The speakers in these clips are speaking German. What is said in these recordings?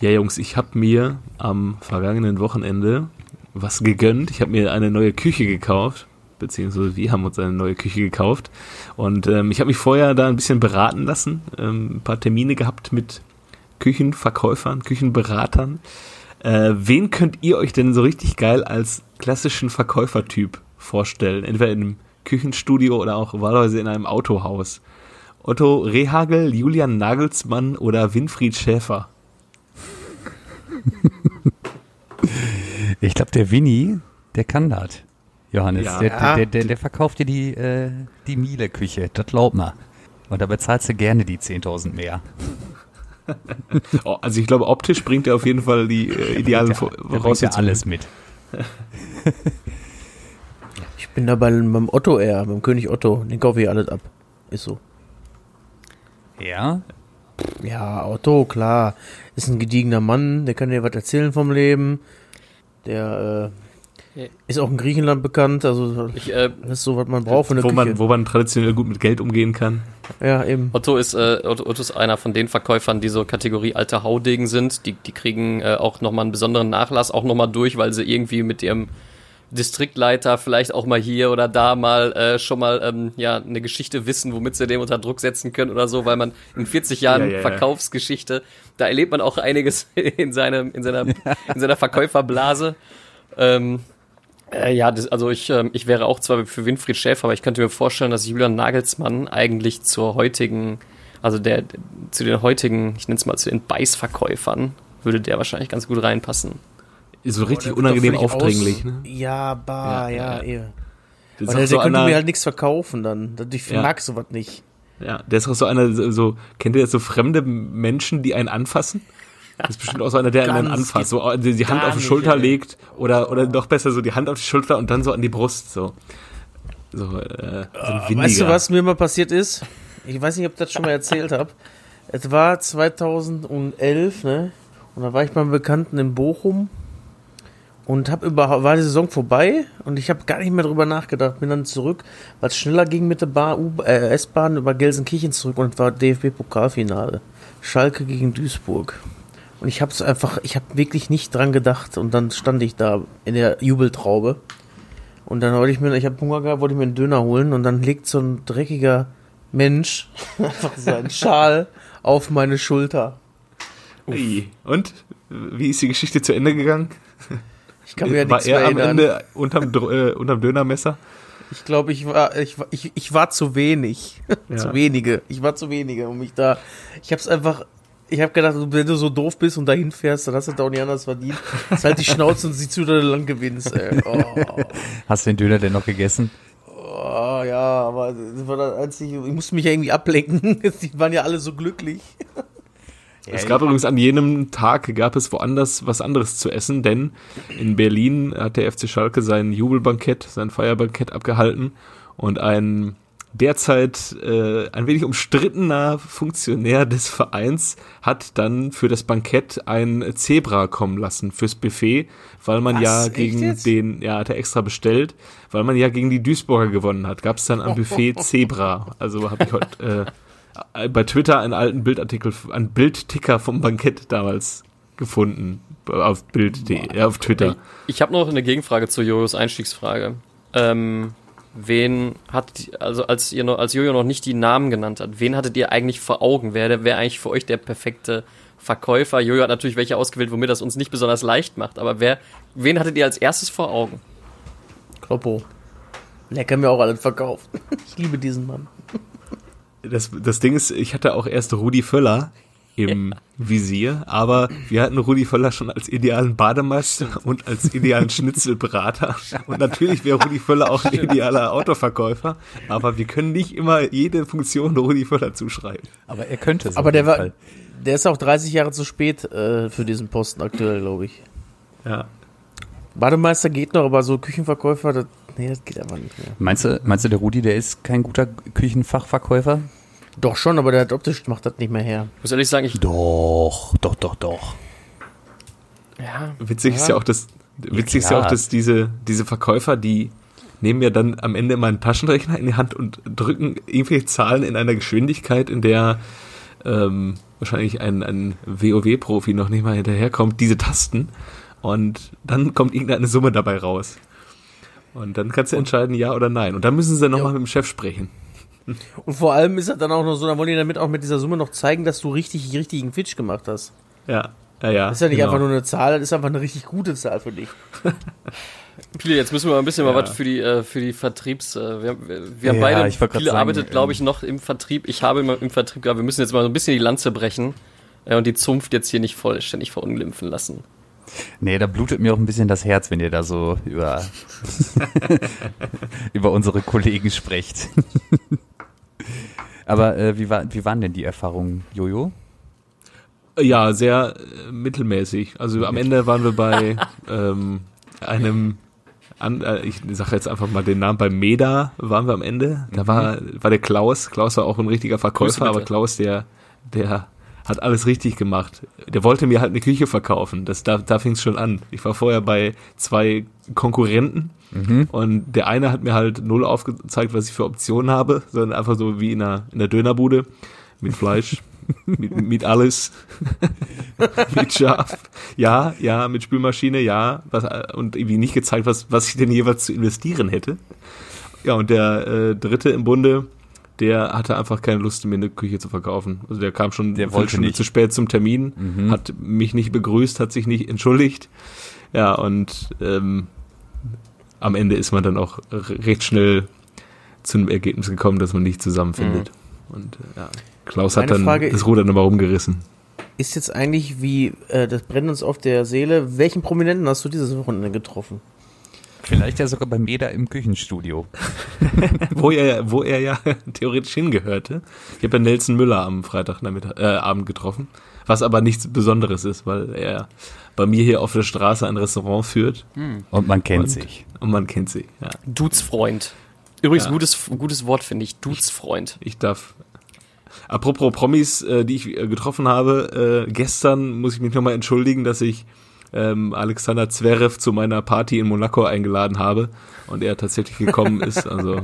Ja, Jungs, ich habe mir am vergangenen Wochenende was gegönnt. Ich habe mir eine neue Küche gekauft, beziehungsweise wir haben uns eine neue Küche gekauft. Und ähm, ich habe mich vorher da ein bisschen beraten lassen, ähm, ein paar Termine gehabt mit Küchenverkäufern, Küchenberatern. Äh, wen könnt ihr euch denn so richtig geil als klassischen Verkäufertyp vorstellen? Entweder in einem Küchenstudio oder auch wahlweise in einem Autohaus. Otto Rehagel, Julian Nagelsmann oder Winfried Schäfer? ich glaube, der Winnie, der kann das. Johannes, ja. der, der, der, der, verkauft dir die, äh, die Miele-Küche, das glaub mal. Und da bezahlst du gerne die 10.000 mehr. oh, also ich glaube, optisch bringt er auf jeden Fall die äh, idealen Voraussetzungen. Ja alles mit. ich bin da beim Otto eher, beim König Otto. Den kaufe ich alles ab. Ist so. Ja? Ja, Otto, klar. Ist ein gediegener Mann, der kann dir was erzählen vom Leben. Der äh, ist auch in Griechenland bekannt, also ich, äh, das ist so, was man braucht. Wo man, wo man traditionell gut mit Geld umgehen kann. Ja, eben. Otto ist, äh, Otto, Otto ist einer von den Verkäufern, die so Kategorie alter Haudegen sind. Die, die kriegen äh, auch nochmal einen besonderen Nachlass auch nochmal durch, weil sie irgendwie mit ihrem Distriktleiter vielleicht auch mal hier oder da mal äh, schon mal ähm, ja eine Geschichte wissen, womit sie den unter Druck setzen können oder so, weil man in 40 Jahren ja, ja, Verkaufsgeschichte, da erlebt man auch einiges in seinem in seiner in seiner Verkäuferblase. Ähm, äh, ja, das, also ich, äh, ich wäre auch zwar für Winfried Schäfer, aber ich könnte mir vorstellen, dass Julian Nagelsmann eigentlich zur heutigen, also der zu den heutigen, ich nenne es mal zu den Beißverkäufern, würde der wahrscheinlich ganz gut reinpassen. Ist so richtig oh, unangenehm aufdringlich, ne? Ja, bah, ja, ja. ja. Der, der, so könnte mir halt nichts verkaufen dann. Ich ja. mag sowas nicht. Ja, der ist auch so einer, so, kennt ihr jetzt so fremde Menschen, die einen anfassen? Das ist bestimmt auch so einer, der einen anfasst, so die, die Hand auf die Schulter nicht, legt oder, oder noch besser so die Hand auf die Schulter und dann so an die Brust, so. So, äh, so uh, Weißt du, was mir mal passiert ist? Ich weiß nicht, ob ich das schon mal erzählt habe. Es war 2011, ne? Und da war ich beim Bekannten in Bochum und hab über war die Saison vorbei und ich habe gar nicht mehr drüber nachgedacht. Bin dann zurück, weil es schneller ging mit der äh, S-Bahn über Gelsenkirchen zurück und war DFB-Pokalfinale. Schalke gegen Duisburg. Und ich habe es einfach, ich habe wirklich nicht dran gedacht und dann stand ich da in der Jubeltraube und dann wollte ich mir, ich habe Hunger gehabt, wollte ich mir einen Döner holen und dann legt so ein dreckiger Mensch einfach seinen Schal auf meine Schulter. Ui. Und wie ist die Geschichte zu Ende gegangen? Ich kann mir ja war er am Ende unterm, äh, unterm Dönermesser? Ich glaube, ich war, ich, ich, ich war zu wenig. Ja. zu wenige. Ich war zu wenige, um mich da. Ich habe es einfach. Ich habe gedacht, wenn du so doof bist und dahin fährst, dann hast du da auch nicht anders verdient. Das halt die Schnauze und sieh zu, dass du lang gewinnst. Ey. Oh. Hast du den Döner denn noch gegessen? Oh, ja, aber das war das einzige. Ich musste mich ja irgendwie ablenken. Die waren ja alle so glücklich. Es gab übrigens an jenem Tag gab es woanders was anderes zu essen, denn in Berlin hat der FC Schalke sein Jubelbankett, sein Feierbankett abgehalten und ein derzeit äh, ein wenig umstrittener Funktionär des Vereins hat dann für das Bankett ein Zebra kommen lassen fürs Buffet, weil man Was, ja gegen den, ja, hat er extra bestellt, weil man ja gegen die Duisburger gewonnen hat. Gab es dann am Buffet Zebra. Also habe ich heute äh, bei Twitter einen alten Bildartikel, einen Bildticker vom Bankett damals gefunden. Auf Bild.de, ja, auf Twitter. Ich, ich habe noch eine Gegenfrage zu Jojos Einstiegsfrage. Ähm, wen hat, also als ihr noch, als Jojo noch nicht die Namen genannt hat, wen hattet ihr eigentlich vor Augen? Wer wäre eigentlich für euch der perfekte Verkäufer? Jojo hat natürlich welche ausgewählt, womit das uns nicht besonders leicht macht, aber wer, wen hattet ihr als erstes vor Augen? Kloppo. Der kann mir auch alles verkaufen. Ich liebe diesen Mann das, das Ding ist, ich hatte auch erst Rudi Völler im ja. Visier, aber wir hatten Rudi Völler schon als idealen Bademeister und als idealen Schnitzelberater. Und natürlich wäre Rudi Völler auch ein idealer Autoverkäufer, aber wir können nicht immer jede Funktion Rudi Völler zuschreiben. Aber er könnte es. Aber der war, der ist auch 30 Jahre zu spät äh, für diesen Posten aktuell, glaube ich. Ja. Bademeister geht noch, aber so Küchenverkäufer, das, nee, das geht einfach nicht mehr. Meinst du, meinst du, der Rudi, der ist kein guter Küchenfachverkäufer? Doch schon, aber der hat optisch macht das nicht mehr her. Ich muss ehrlich sagen, ich. Doch, doch, doch, doch. Ja. Witzig ja. ist ja auch, dass witzig ja, ist ja auch, dass diese, diese Verkäufer, die nehmen ja dann am Ende immer einen Taschenrechner in die Hand und drücken irgendwelche Zahlen in einer Geschwindigkeit, in der ähm, wahrscheinlich ein, ein WoW-Profi noch nicht mal hinterherkommt, diese Tasten. Und dann kommt irgendeine Summe dabei raus. Und dann kannst du entscheiden, ja oder nein. Und dann müssen sie nochmal ja. mit dem Chef sprechen. Und vor allem ist das dann auch noch so, dann wollen die damit auch mit dieser Summe noch zeigen, dass du richtig richtigen Pitch gemacht hast. Ja, ja, ja. Das ist ja nicht genau. einfach nur eine Zahl, das ist einfach eine richtig gute Zahl für dich. Pile, jetzt müssen wir mal ein bisschen ja. mal was für die, äh, für die Vertriebs. Äh, wir, wir haben ja, beide, Pile arbeitet, glaube ich, noch im Vertrieb. Ich habe immer im Vertrieb gehabt, wir müssen jetzt mal so ein bisschen die Lanze brechen äh, und die Zunft jetzt hier nicht vollständig verunglimpfen lassen. Nee, da blutet mir auch ein bisschen das Herz, wenn ihr da so über, über unsere Kollegen sprecht. Aber äh, wie, war, wie waren denn die Erfahrungen, Jojo? Ja, sehr äh, mittelmäßig. Also am Ende waren wir bei ähm, einem, an, äh, ich sage jetzt einfach mal den Namen, bei Meda waren wir am Ende. Da mhm. war, war der Klaus. Klaus war auch ein richtiger Verkäufer, aber Klaus, der, der hat alles richtig gemacht. Der wollte mir halt eine Küche verkaufen. Das, da da fing es schon an. Ich war vorher bei zwei Konkurrenten mhm. und der eine hat mir halt null aufgezeigt, was ich für Optionen habe, sondern einfach so wie in einer, in der Dönerbude mit Fleisch, mit, mit alles, mit Schaf, ja, ja, mit Spülmaschine, ja, was, und irgendwie nicht gezeigt, was, was ich denn jeweils zu investieren hätte. Ja, und der äh, dritte im Bunde, der hatte einfach keine Lust, mir eine Küche zu verkaufen. Also der kam schon, der wollte schon zu spät zum Termin, mhm. hat mich nicht begrüßt, hat sich nicht entschuldigt. Ja, und ähm, am Ende ist man dann auch recht schnell zu einem Ergebnis gekommen, dass man nicht zusammenfindet. Mhm. Und äh, ja, Klaus Meine hat dann Frage das Ruder nochmal rumgerissen. Ist jetzt eigentlich, wie, äh, das brennt uns auf der Seele, welchen Prominenten hast du dieses Wochenende getroffen? Vielleicht ja sogar bei Meda im Küchenstudio. wo, er, wo er ja theoretisch hingehörte. Ich habe ja Nelson Müller am Freitagabend äh, getroffen, was aber nichts Besonderes ist, weil er bei mir hier auf der Straße ein Restaurant führt. Hm. Und man kennt und, sich. Und man kennt sich, ja. Dudesfreund. Übrigens, ja. gutes, gutes Wort finde ich, Dudesfreund. Ich, ich darf Apropos Promis, äh, die ich äh, getroffen habe, äh, gestern muss ich mich nochmal entschuldigen, dass ich ähm, Alexander Zverev zu meiner Party in Monaco eingeladen habe und er tatsächlich gekommen ist. Also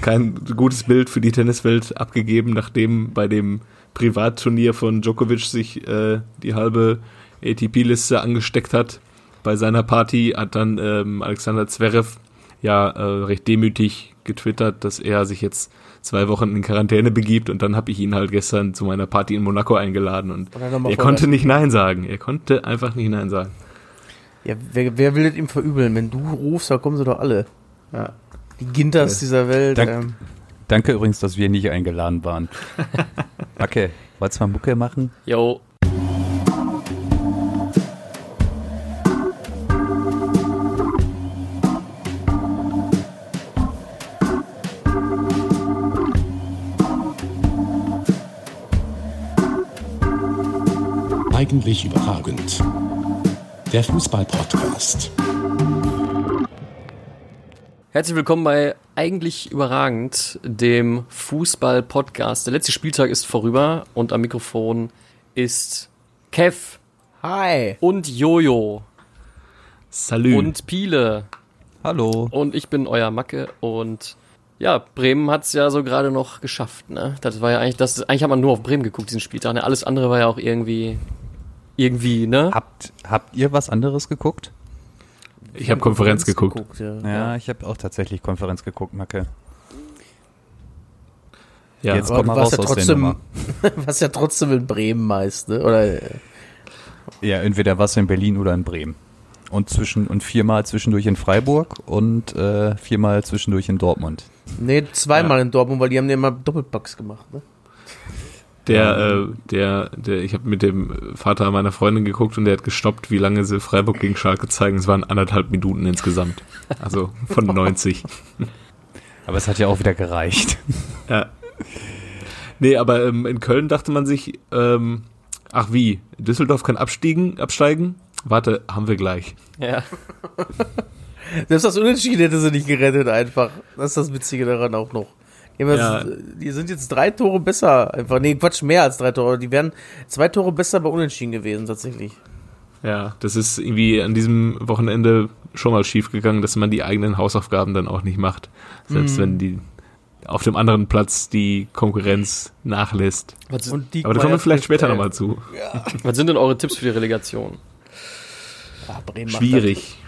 kein gutes Bild für die Tenniswelt abgegeben, nachdem bei dem Privatturnier von Djokovic sich äh, die halbe ATP-Liste angesteckt hat. Bei seiner Party hat dann ähm, Alexander Zverev ja äh, recht demütig getwittert, dass er sich jetzt zwei Wochen in Quarantäne begibt und dann habe ich ihn halt gestern zu meiner Party in Monaco eingeladen und er konnte nicht Nein sagen. Er konnte einfach nicht Nein sagen. Ja, wer, wer will das ihm verübeln? Wenn du rufst, da kommen sie doch alle. Ja. Die Ginters ja. dieser Welt. Dank, ähm. Danke übrigens, dass wir nicht eingeladen waren. okay, wolltest du mal Mucke machen? Jo. Eigentlich überragend. Der Fußball-Podcast. Herzlich willkommen bei Eigentlich überragend, dem Fußball-Podcast. Der letzte Spieltag ist vorüber und am Mikrofon ist Kev. Hi. Und Jojo. Salü. Und Piele. Hallo. Und ich bin euer Macke und ja, Bremen hat es ja so gerade noch geschafft, ne? Das war ja eigentlich, das, eigentlich hat man nur auf Bremen geguckt, diesen Spieltag. Ne? Alles andere war ja auch irgendwie irgendwie, ne? Habt, habt ihr was anderes geguckt? Ich habe Konferenz, geguckt. geguckt ja. ja. ich habe auch tatsächlich Konferenz geguckt, Macke. Ja, jetzt kommt mal raus ja aus trotzdem, was ja trotzdem in Bremen meist, ne? Oder? Ja, entweder was in Berlin oder in Bremen. Und zwischen und viermal zwischendurch in Freiburg und äh, viermal zwischendurch in Dortmund. Nee, zweimal ja. in Dortmund, weil die haben ja immer Doppelpacks gemacht, ne? Der, äh, der, der, ich habe mit dem Vater meiner Freundin geguckt und der hat gestoppt, wie lange sie Freiburg gegen Schalke zeigen. Es waren anderthalb Minuten insgesamt. Also von 90. Aber es hat ja auch wieder gereicht. Ja. Nee, aber ähm, in Köln dachte man sich, ähm, ach wie, Düsseldorf kann abstiegen, absteigen? Warte, haben wir gleich. Ja. Selbst das Unentschieden hätte sie nicht gerettet einfach. Das ist das Witzige daran auch noch. Ja. Die sind jetzt drei Tore besser. Einfach, nee, Quatsch, mehr als drei Tore. Die wären zwei Tore besser bei Unentschieden gewesen, tatsächlich. Ja, das ist irgendwie an diesem Wochenende schon mal schief gegangen, dass man die eigenen Hausaufgaben dann auch nicht macht. Selbst mhm. wenn die auf dem anderen Platz die Konkurrenz nachlässt. Die Aber da kommen wir vielleicht später nochmal zu. Ja. Was sind denn eure Tipps für die Relegation? Ach, Schwierig.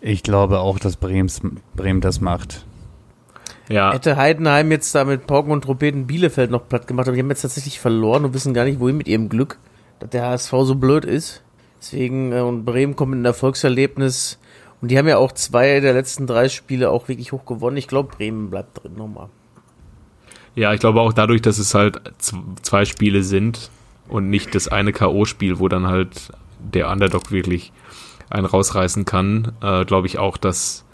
Ich glaube auch, dass Brems, Bremen das macht. Ja. Hätte Heidenheim jetzt da mit Pauken und Trompeten Bielefeld noch platt gemacht, aber die haben jetzt tatsächlich verloren und wissen gar nicht, wohin mit ihrem Glück, dass der HSV so blöd ist. Deswegen, äh, und Bremen kommt mit einem Erfolgserlebnis. Und die haben ja auch zwei der letzten drei Spiele auch wirklich hoch gewonnen. Ich glaube, Bremen bleibt drin nochmal. Ja, ich glaube auch dadurch, dass es halt zwei Spiele sind und nicht das eine K.O.-Spiel, wo dann halt der Underdog wirklich einen rausreißen kann, äh, glaube ich auch, dass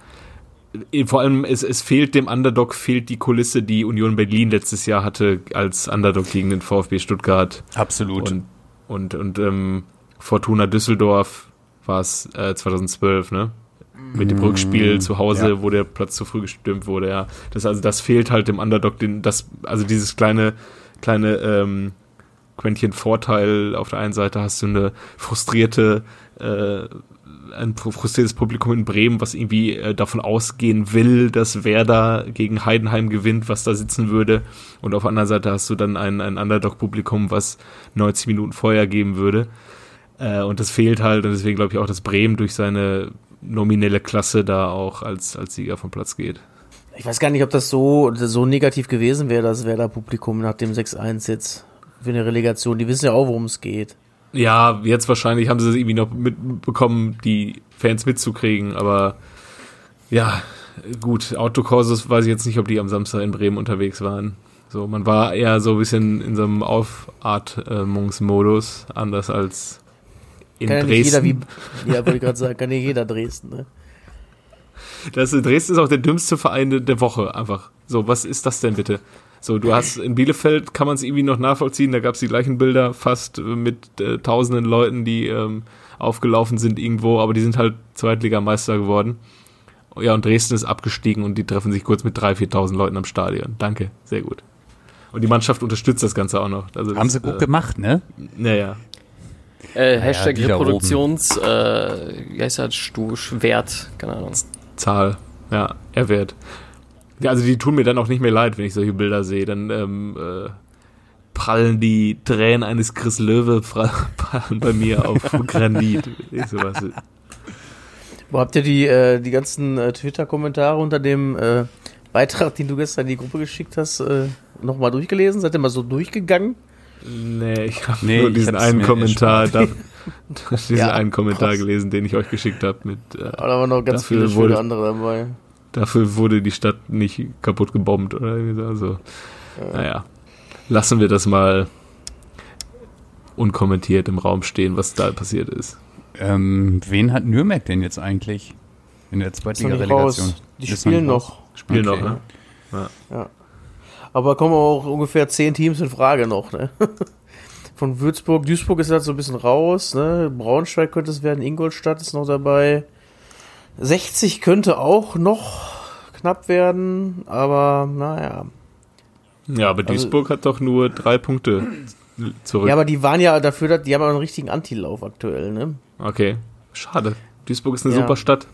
vor allem es, es fehlt dem Underdog, fehlt die Kulisse, die Union Berlin letztes Jahr hatte als Underdog gegen den VfB Stuttgart. Absolut. Und, und, und ähm, Fortuna Düsseldorf war es äh, 2012, ne? Mit dem Rückspiel mm, zu Hause, ja. wo der Platz zu früh gestimmt wurde, ja. Das, also, das fehlt halt dem Underdog, den, das, also dieses kleine, kleine ähm, Quäntchen Vorteil. Auf der einen Seite hast du eine frustrierte äh, ein frustriertes Publikum in Bremen, was irgendwie äh, davon ausgehen will, dass Werder gegen Heidenheim gewinnt, was da sitzen würde. Und auf der anderen Seite hast du dann ein, ein Underdog-Publikum, was 90 Minuten vorher geben würde. Äh, und das fehlt halt. Und deswegen glaube ich auch, dass Bremen durch seine nominelle Klasse da auch als, als Sieger vom Platz geht. Ich weiß gar nicht, ob das so, so negativ gewesen wäre, das Werder-Publikum nach dem 6-1 jetzt für eine Relegation. Die wissen ja auch, worum es geht. Ja, jetzt wahrscheinlich haben sie es irgendwie noch mitbekommen, die Fans mitzukriegen, aber ja, gut, Autokursus weiß ich jetzt nicht, ob die am Samstag in Bremen unterwegs waren. So, man war eher so ein bisschen in so einem Aufatmungsmodus, anders als in kann Dresden. Ja, jeder wie, ja, wollte ich gerade sagen, kann ja jeder Dresden, ne? Das, Dresden ist auch der dümmste Verein der Woche, einfach. So, was ist das denn bitte? So, du hast in Bielefeld kann man es irgendwie noch nachvollziehen, da gab es die gleichen Bilder fast mit äh, tausenden Leuten, die ähm, aufgelaufen sind irgendwo, aber die sind halt Zweitligameister geworden. Ja, und Dresden ist abgestiegen und die treffen sich kurz mit 3.000, 4.000 Leuten am Stadion. Danke, sehr gut. Und die Mannschaft unterstützt das Ganze auch noch. Also Haben das, sie gut äh, gemacht, ne? Naja. Äh, Hashtag ja, Reproduktions, äh, wie heißt das? Wert, keine Ahnung. Zahl, ja, R-Wert. Ja, also die tun mir dann auch nicht mehr leid, wenn ich solche Bilder sehe. Dann ähm, äh, prallen die Tränen eines Chris Löwe prallen bei mir auf Granit. Sowas. Wo habt ihr die, äh, die ganzen äh, Twitter-Kommentare unter dem äh, Beitrag, den du gestern in die Gruppe geschickt hast, äh, nochmal durchgelesen? Seid ihr mal so durchgegangen? Nee, ich habe nee, nur diesen einen Kommentar, da, diesen ja, einen Kommentar krass. gelesen, den ich euch geschickt habe mit. Äh, Aber da waren noch ganz viele schöne andere dabei. Dafür wurde die Stadt nicht kaputt gebombt oder irgendwie so. Also, ja. naja, lassen wir das mal unkommentiert im Raum stehen, was da passiert ist. Ähm, wen hat Nürnberg denn jetzt eigentlich in der Zweitliga-Relegation? Die spielen noch. Spielen okay. noch, ne? Ja. ja. Aber kommen auch ungefähr zehn Teams in Frage noch, ne? Von Würzburg, Duisburg ist halt so ein bisschen raus, ne? Braunschweig könnte es werden, Ingolstadt ist noch dabei. 60 könnte auch noch knapp werden, aber naja. Ja, aber also Duisburg also, hat doch nur drei Punkte zurück. Ja, aber die waren ja dafür, die haben einen richtigen Antilauf aktuell, ne? Okay, schade. Duisburg ist eine ja. super Stadt.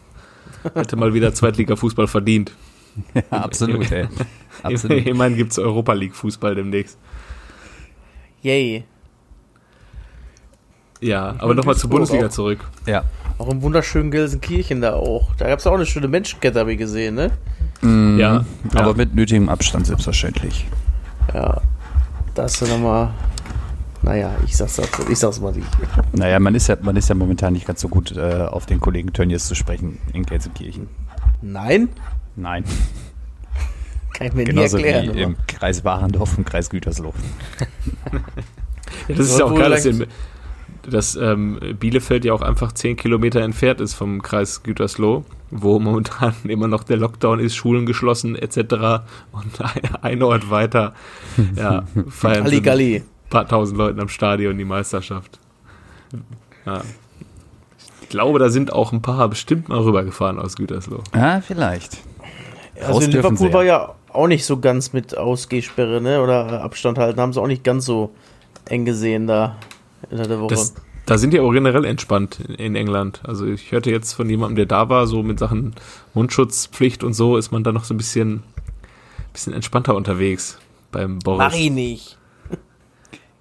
Hätte mal wieder Zweitliga-Fußball verdient. Ja, absolut, ey. absolut. Immerhin gibt es Europa League-Fußball demnächst. Yay. Ja, aber nochmal zur Bundesliga auch. zurück. Ja. Auch im wunderschönen Gelsenkirchen da auch. Da gab es auch eine schöne Menschenkette, habe ich gesehen, ne? Mhm. Ja. Aber ja. mit nötigem Abstand, selbstverständlich. Ja. Da hast du nochmal. Naja, ich sag's, ich sag's mal nicht. Naja, man ist ja, man ist ja momentan nicht ganz so gut äh, auf den Kollegen Tönnies zu sprechen in Gelsenkirchen. Nein? Nein. Kann ich mir Genauso nie erklären. Wie im Kreis Warendorf und Kreis Gütersloh. ja, das ist ja auch geil, dass ihr, dass ähm, Bielefeld ja auch einfach zehn Kilometer entfernt ist vom Kreis Gütersloh, wo momentan immer noch der Lockdown ist, Schulen geschlossen etc. Und ein, ein Ort weiter ja, feiern ein paar tausend Leuten am Stadion die Meisterschaft. Ja. Ich glaube, da sind auch ein paar bestimmt mal rübergefahren aus Gütersloh. Ja, vielleicht. Also in Liverpool war ja auch nicht so ganz mit Ausgehsperre, ne? Oder Abstand halten, haben sie auch nicht ganz so eng gesehen da in der Woche. Das, da sind die auch generell entspannt in England. Also ich hörte jetzt von jemandem, der da war, so mit Sachen Mundschutzpflicht und so, ist man da noch so ein bisschen, bisschen entspannter unterwegs beim Boris. Mach ich nicht.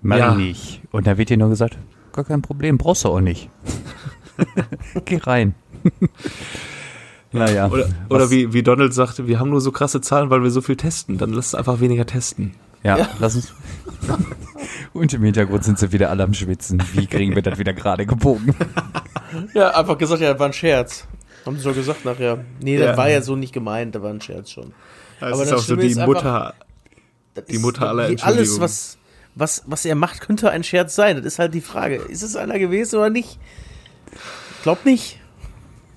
Mach ja. ich nicht. Und da wird dir nur gesagt, gar kein Problem, brauchst du auch nicht. Geh rein. naja. Oder, oder wie, wie Donald sagte, wir haben nur so krasse Zahlen, weil wir so viel testen. Dann lass es einfach weniger testen. Ja, ja. lass uns. Und im Hintergrund sind sie wieder alle am Schwitzen. Wie kriegen wir das wieder gerade gebogen? Ja, einfach gesagt, ja, das war ein Scherz. Haben sie so gesagt nachher. Nee, das ja. war ja so nicht gemeint, da war ein Scherz schon. Das Aber ist auch so die Mutter, einfach, die Mutter aller Entschuldigungen. Alles, was, was, was er macht, könnte ein Scherz sein. Das ist halt die Frage. Ist es einer gewesen oder nicht? Glaub nicht.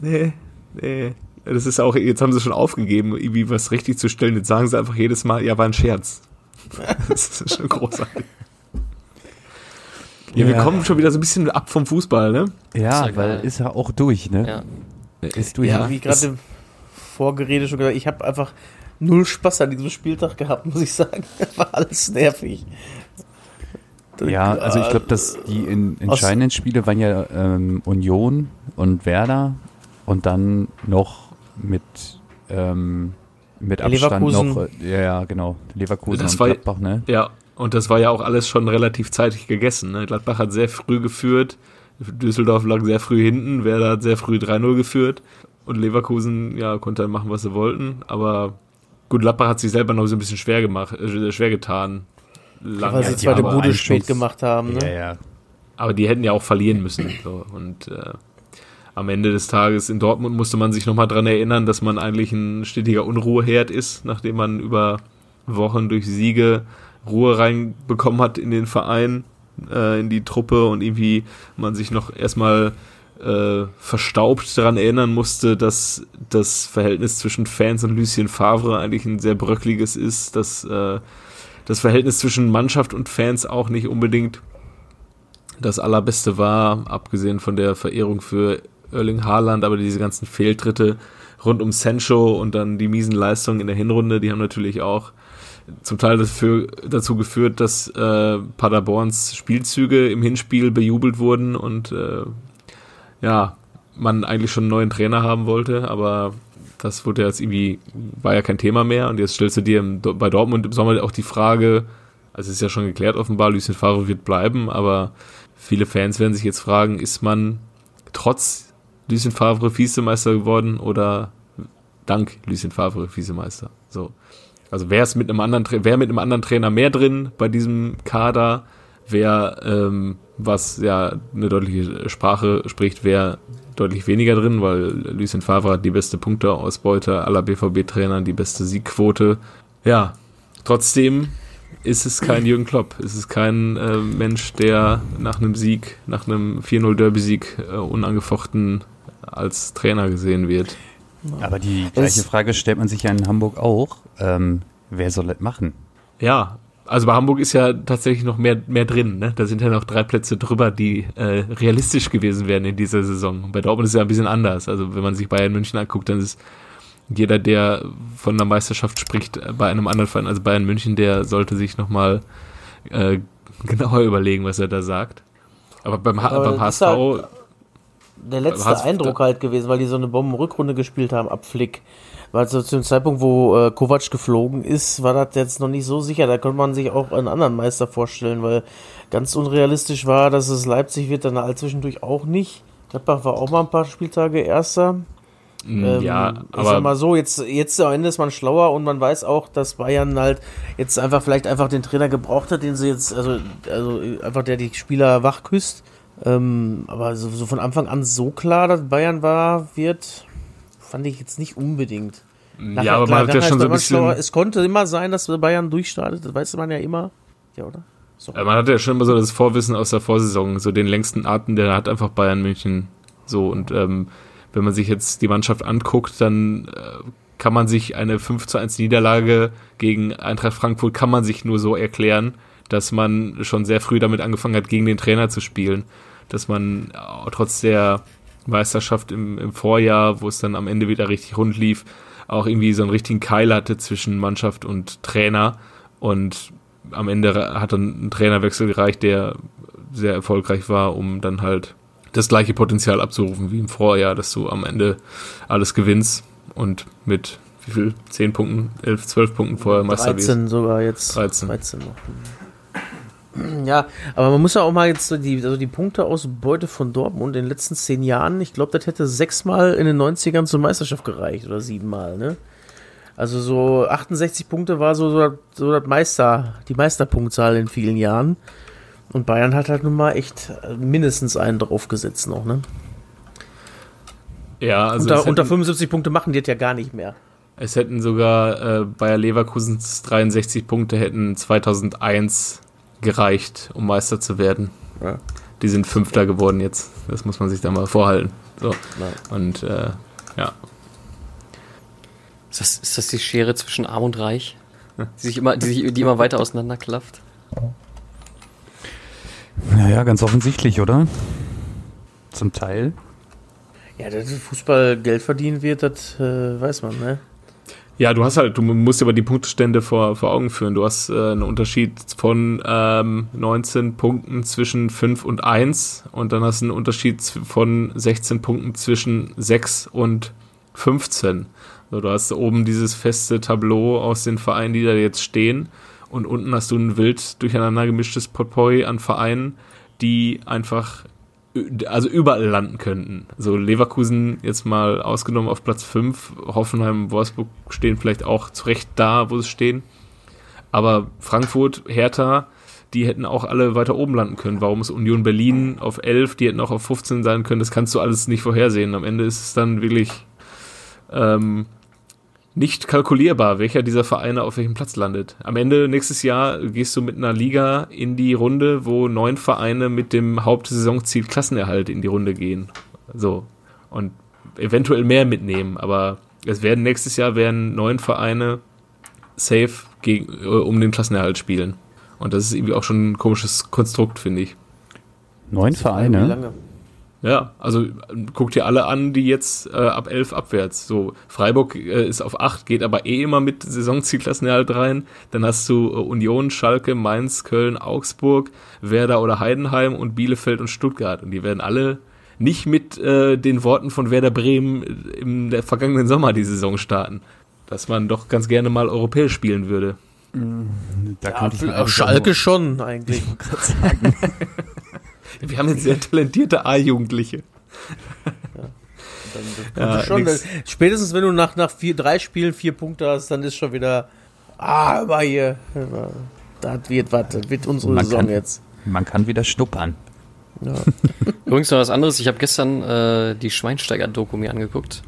Nee, nee. Das ist auch, jetzt haben sie schon aufgegeben, irgendwie was richtig zu stellen. Jetzt sagen sie einfach jedes Mal, ja, war ein Scherz. das ist schon großartig. Ja, ja, wir kommen schon wieder so ein bisschen ab vom Fußball, ne? Ja, ist weil ist ja auch durch, ne? Ja. Ist durch. Ja, wie gerade im Vorgerede schon gesagt, ich habe einfach null Spaß an diesem Spieltag gehabt, muss ich sagen. War alles nervig. Ja, also ich glaube, dass die in, entscheidenden Spiele waren ja ähm, Union und Werder und dann noch mit ähm, mit Abstand Leverkusen. noch, äh, ja, genau, Leverkusen das und war, Gladbach, ne? Ja, und das war ja auch alles schon relativ zeitig gegessen. Ne? Gladbach hat sehr früh geführt, Düsseldorf lag sehr früh hinten, Werder hat sehr früh 3-0 geführt und Leverkusen, ja, konnte dann machen, was sie wollten, aber gut, Gladbach hat sich selber noch so ein bisschen schwer gemacht, äh, schwer getan. Lang, weil sie zweite Bude spät gemacht haben, ne? Ja, ja. Aber die hätten ja auch verlieren müssen. So. Und äh, am Ende des Tages in Dortmund musste man sich nochmal dran erinnern, dass man eigentlich ein stetiger Unruheherd ist, nachdem man über Wochen durch Siege Ruhe reinbekommen hat in den Verein, äh, in die Truppe und irgendwie man sich noch erstmal äh, verstaubt daran erinnern musste, dass das Verhältnis zwischen Fans und Lucien Favre eigentlich ein sehr bröckliges ist, dass äh, das Verhältnis zwischen Mannschaft und Fans auch nicht unbedingt das allerbeste war, abgesehen von der Verehrung für Erling Haaland, aber diese ganzen Fehltritte rund um Sancho und dann die miesen Leistungen in der Hinrunde, die haben natürlich auch zum Teil dafür, dazu geführt, dass äh, Paderborns Spielzüge im Hinspiel bejubelt wurden und äh, ja, man eigentlich schon einen neuen Trainer haben wollte, aber das wurde jetzt irgendwie, war ja kein Thema mehr und jetzt stellst du dir im, bei Dortmund im Sommer auch die Frage, also es ist ja schon geklärt offenbar, Lucien Favre wird bleiben, aber viele Fans werden sich jetzt fragen, ist man trotz Lucien Favre Vizemeister geworden oder dank Lucien Favre Vizemeister. So. Also wer ist mit einem anderen, wer mit einem anderen Trainer mehr drin bei diesem Kader, wer ähm, was ja eine deutliche Sprache spricht, wer deutlich weniger drin, weil Lucien Favre hat die beste Punkteausbeute aller BVB-Trainer, die beste Siegquote. Ja, trotzdem ist es kein Jürgen Klopp. Es ist kein äh, Mensch, der nach einem Sieg, nach einem 4-0 Derby-Sieg äh, unangefochten als Trainer gesehen wird. Aber die gleiche Frage stellt man sich ja in Hamburg auch. Ähm, wer soll das machen? Ja, also bei Hamburg ist ja tatsächlich noch mehr, mehr drin. Ne? Da sind ja noch drei Plätze drüber, die äh, realistisch gewesen wären in dieser Saison. Bei Dortmund ist es ja ein bisschen anders. Also wenn man sich Bayern München anguckt, dann ist jeder, der von einer Meisterschaft spricht, bei einem anderen Verein, also Bayern München, der sollte sich nochmal äh, genauer überlegen, was er da sagt. Aber beim, Aber beim HSV halt, der letzte Hast, Eindruck halt gewesen, weil die so eine Bombenrückrunde gespielt haben ab Flick. Weil so zu dem Zeitpunkt, wo äh, Kovac geflogen ist, war das jetzt noch nicht so sicher. Da konnte man sich auch einen anderen Meister vorstellen, weil ganz unrealistisch war, dass es Leipzig wird, dann halt zwischendurch auch nicht. Gladbach war auch mal ein paar Spieltage Erster. Mm, ähm, ja, aber. Ich sag mal so, jetzt, jetzt am Ende ist man schlauer und man weiß auch, dass Bayern halt jetzt einfach vielleicht einfach den Trainer gebraucht hat, den sie jetzt, also, also einfach der die Spieler wach küsst. Ähm, aber so, so, von Anfang an so klar, dass Bayern war, wird, fand ich jetzt nicht unbedingt. Nachher, ja, aber man hat ja schon so ein bisschen. Schlauer. Es konnte immer sein, dass Bayern durchstartet, das weiß man ja immer. Ja, oder? So. Ja, man hat ja schon immer so das Vorwissen aus der Vorsaison, so den längsten Atem, der hat einfach Bayern München so. Und ähm, wenn man sich jetzt die Mannschaft anguckt, dann äh, kann man sich eine 5 zu 1 Niederlage gegen Eintracht Frankfurt kann man sich nur so erklären, dass man schon sehr früh damit angefangen hat, gegen den Trainer zu spielen dass man trotz der Meisterschaft im, im Vorjahr, wo es dann am Ende wieder richtig rund lief, auch irgendwie so einen richtigen Keil hatte zwischen Mannschaft und Trainer. Und am Ende hat dann ein Trainerwechsel gereicht, der sehr erfolgreich war, um dann halt das gleiche Potenzial abzurufen wie im Vorjahr, dass du am Ende alles gewinnst und mit wie viel? 10 Punkten, 11, 12 Punkten vor Meister 13 sogar jetzt. 13. 13 noch. Ja, aber man muss ja auch mal jetzt so die, also die Punkteausbeute von Dortmund in den letzten zehn Jahren, ich glaube, das hätte sechsmal in den 90ern zur Meisterschaft gereicht oder siebenmal, ne? Also so 68 Punkte war so, so, so das Meister, die Meisterpunktzahl in vielen Jahren. Und Bayern hat halt nun mal echt mindestens einen draufgesetzt noch, ne? Ja, also. Unter, unter 75 Punkte machen die das ja gar nicht mehr. Es hätten sogar äh, Bayer Leverkusens 63 Punkte hätten 2001 gereicht, um Meister zu werden. Ja. Die sind Fünfter geworden jetzt. Das muss man sich da mal vorhalten. So. Und äh, ja. Ist das, ist das die Schere zwischen Arm und Reich? Die sich immer, die, sich, die immer weiter auseinanderklafft? Naja, ganz offensichtlich, oder? Zum Teil. Ja, dass Fußball Geld verdienen wird, das äh, weiß man, ne? Ja, du hast halt, du musst aber die Punktestände vor, vor Augen führen. Du hast äh, einen Unterschied von ähm, 19 Punkten zwischen 5 und 1 und dann hast du einen Unterschied von 16 Punkten zwischen 6 und 15. Also du hast oben dieses feste Tableau aus den Vereinen, die da jetzt stehen und unten hast du ein wild durcheinander gemischtes Potpourri an Vereinen, die einfach also überall landen könnten. So Leverkusen jetzt mal ausgenommen auf Platz 5, Hoffenheim, Wolfsburg stehen vielleicht auch zurecht da, wo sie stehen. Aber Frankfurt, Hertha, die hätten auch alle weiter oben landen können. Warum ist Union Berlin auf 11, die hätten auch auf 15 sein können, das kannst du alles nicht vorhersehen. Am Ende ist es dann wirklich ähm, nicht kalkulierbar, welcher dieser Vereine auf welchem Platz landet. Am Ende nächstes Jahr gehst du mit einer Liga in die Runde, wo neun Vereine mit dem Hauptsaisonziel Klassenerhalt in die Runde gehen. So. Und eventuell mehr mitnehmen, aber es werden nächstes Jahr werden neun Vereine safe gegen, äh, um den Klassenerhalt spielen. Und das ist irgendwie auch schon ein komisches Konstrukt, finde ich. Neun Vereine? Ja, also guck dir alle an, die jetzt äh, ab 11 abwärts. So, Freiburg äh, ist auf 8, geht aber eh immer mit Saisonzielklassenerhalt rein. Dann hast du äh, Union, Schalke, Mainz, Köln, Augsburg, Werder oder Heidenheim und Bielefeld und Stuttgart. Und die werden alle nicht mit äh, den Worten von Werder Bremen im der vergangenen Sommer die Saison starten. Dass man doch ganz gerne mal europäisch spielen würde. Da ja, ich auch Schalke schon eigentlich. Ich sagen. Wir haben jetzt sehr talentierte A-Jugendliche. Ja. schon, spätestens wenn du nach, nach vier, drei Spielen vier Punkte hast, dann ist schon wieder, ah, aber hier, das wird was, das wird unsere man Saison kann, jetzt. Man kann wieder schnuppern. Ja. Übrigens noch was anderes, ich habe gestern äh, die Schweinsteiger-Doku mir angeguckt.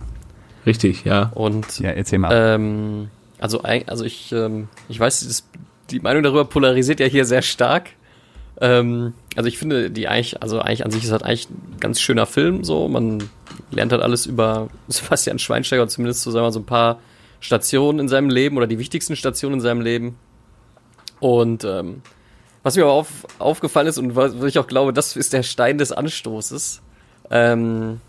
Richtig, ja. Und, ja, erzähl mal. Ähm, also, also ich, ähm, ich weiß, das, die Meinung darüber polarisiert ja hier sehr stark. Ähm, also ich finde die eigentlich, also eigentlich an sich ist halt eigentlich ein ganz schöner Film, so. Man lernt halt alles über Sebastian Schweinsteiger, zumindest so, sagen wir so ein paar Stationen in seinem Leben oder die wichtigsten Stationen in seinem Leben. Und ähm, was mir aber auf, aufgefallen ist und was ich auch glaube, das ist der Stein des Anstoßes, ähm,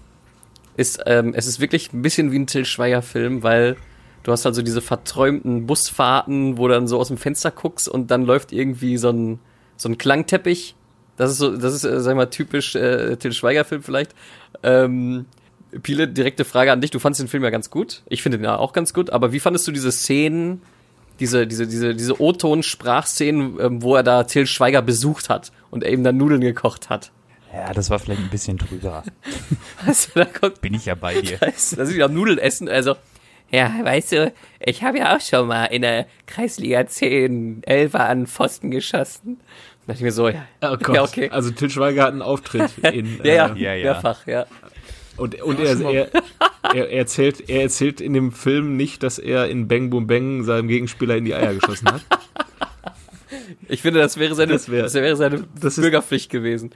ist, ähm, es ist wirklich ein bisschen wie ein Till Schweiger-Film, weil du hast also diese verträumten Busfahrten, wo du dann so aus dem Fenster guckst und dann läuft irgendwie so ein so ein Klangteppich. Das ist so, das ist, äh, sag ich mal, typisch äh, Till Schweiger-Film vielleicht. Ähm, Piele, direkte Frage an dich. Du fandest den Film ja ganz gut. Ich finde den ja auch ganz gut. Aber wie fandest du diese Szenen, diese, diese, diese, diese O-Ton-Sprachszenen, ähm, wo er da Till Schweiger besucht hat und er eben dann Nudeln gekocht hat? Ja, das war vielleicht ein bisschen drüber. also, da kommt, Bin ich ja bei dir. Da ist, da sind ja Nudeln essen, also ja, weißt du, ich habe ja auch schon mal in der Kreisliga 10 Elfer an Pfosten geschossen. Da dachte ich mir so, ja, oh Gott. ja okay. Also Til Schweiger hat einen Auftritt in ja, ja, äh, ja, ja, mehrfach, ja. Und, und er, er, er, erzählt, er erzählt in dem Film nicht, dass er in Bang Boom Bang seinem Gegenspieler in die Eier geschossen hat. Ich finde, das wäre seine, das, wär, das wäre seine das Bürgerpflicht ist, gewesen.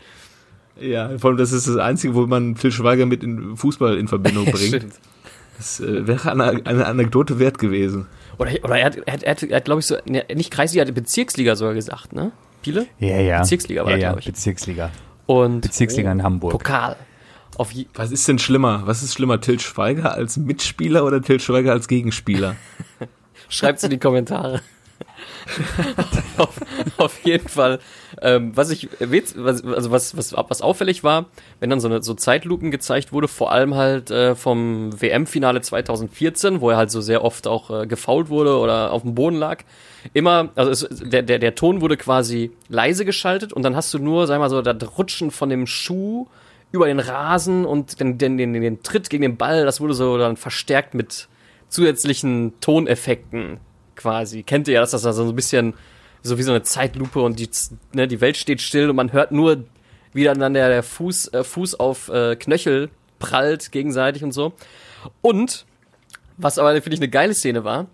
Ja, vor allem das ist das Einzige, wo man Til Schweiger mit in Fußball in Verbindung bringt. Das äh, wäre eine, eine, Anekdote wert gewesen. Oder, oder er hat, er hat, er hat, er hat glaube ich, so, ne, nicht Kreisliga, er hat Bezirksliga sogar gesagt, ne? Viele? Ja, ja. Bezirksliga war ja, ja, glaube ich. Bezirksliga. Und Bezirksliga oh, in Hamburg. Pokal. Was ist denn schlimmer? Was ist schlimmer, Til Schweiger als Mitspieler oder Til Schweiger als Gegenspieler? Schreibt's in die Kommentare. auf, auf, jeden Fall. Ähm, was ich was, also was, was, was auffällig war, wenn dann so eine so Zeitlupen gezeigt wurde, vor allem halt äh, vom WM-Finale 2014, wo er halt so sehr oft auch äh, gefault wurde oder auf dem Boden lag. Immer, also es, der, der, der Ton wurde quasi leise geschaltet und dann hast du nur, sag mal so, das Rutschen von dem Schuh über den Rasen und den, den, den, den Tritt gegen den Ball, das wurde so dann verstärkt mit zusätzlichen Toneffekten quasi. Kennt ihr ja, dass das da so ein bisschen so wie so eine Zeitlupe und die, ne, die Welt steht still und man hört nur, wie dann der, der Fuß, äh, Fuß auf äh, Knöchel prallt gegenseitig und so. Und, was aber, finde ich, eine geile Szene war,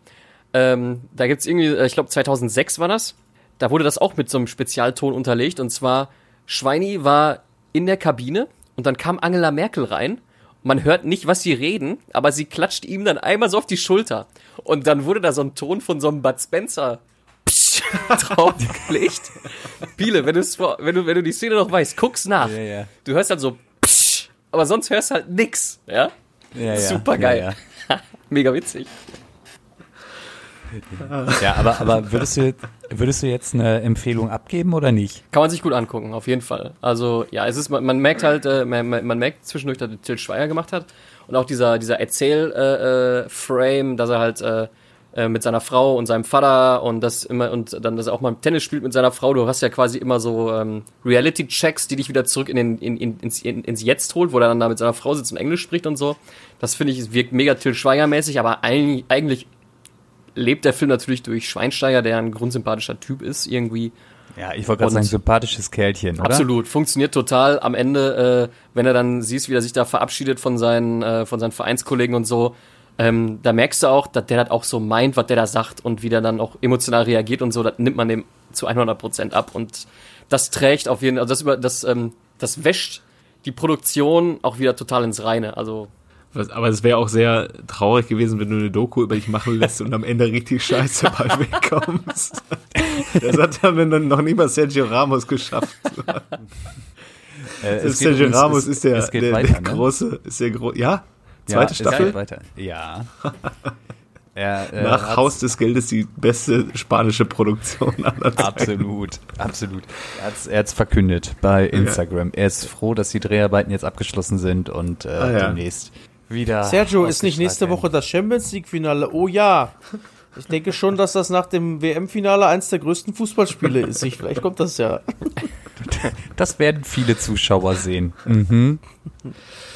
ähm, da gibt's irgendwie, äh, ich glaube 2006 war das, da wurde das auch mit so einem Spezialton unterlegt und zwar Schweini war in der Kabine und dann kam Angela Merkel rein man hört nicht, was sie reden, aber sie klatscht ihm dann einmal so auf die Schulter. Und dann wurde da so ein Ton von so einem Bud Spencer draufgelegt. Biele, wenn, wenn, du, wenn du die Szene noch weißt, guck's nach. Ja, ja. Du hörst halt so, aber sonst hörst du halt nix. Ja? ja Super geil. Mega witzig. Ja, aber, aber würdest, du, würdest du jetzt eine Empfehlung abgeben oder nicht? Kann man sich gut angucken, auf jeden Fall. Also ja, es ist, man, man merkt halt, äh, man, man, merkt zwischendurch, dass Till Schweiger gemacht hat. Und auch dieser, dieser Erzähl-Frame, äh, äh, dass er halt äh, äh, mit seiner Frau und seinem Vater und das immer und dann, dass er auch mal Tennis spielt mit seiner Frau. Du hast ja quasi immer so ähm, Reality-Checks, die dich wieder zurück in den, in, in, ins, in, ins Jetzt holt, wo er dann da mit seiner Frau sitzt und Englisch spricht und so. Das finde ich, wirkt mega Till Schweiger-mäßig, aber eigentlich, eigentlich lebt der Film natürlich durch Schweinsteiger, der ein grundsympathischer Typ ist, irgendwie. Ja, ich wollte gerade sagen, sympathisches Kerlchen, oder? Absolut, funktioniert total. Am Ende, äh, wenn er dann siehst, wie er sich da verabschiedet von seinen, äh, von seinen Vereinskollegen und so, ähm, da merkst du auch, dass der das auch so meint, was der da sagt und wie der dann auch emotional reagiert und so, das nimmt man dem zu 100 Prozent ab und das trägt auf jeden Fall, also das über, das, ähm, das wäscht die Produktion auch wieder total ins Reine, also was, aber es wäre auch sehr traurig gewesen, wenn du eine Doku über dich machen lässt und am Ende richtig scheiße bei wegkommst. Das hat dann noch nie mal Sergio Ramos geschafft. Äh, Sergio übrigens, Ramos es, ist der, der, weiter, der ne? große, ist der gro ja? Zweite ja, Staffel? weiter. Ja. Er, äh, Nach Haus des Geldes die beste spanische Produktion aller Zeiten. Absolut, absolut. Er hat es verkündet bei Instagram. Ja. Er ist froh, dass die Dreharbeiten jetzt abgeschlossen sind und äh, ah, ja. demnächst wieder. Sergio, ist nicht nächste Woche das Champions League-Finale? Oh ja. Ich denke schon, dass das nach dem WM-Finale eins der größten Fußballspiele ist. Ich, vielleicht kommt das ja. Das werden viele Zuschauer sehen. Mhm.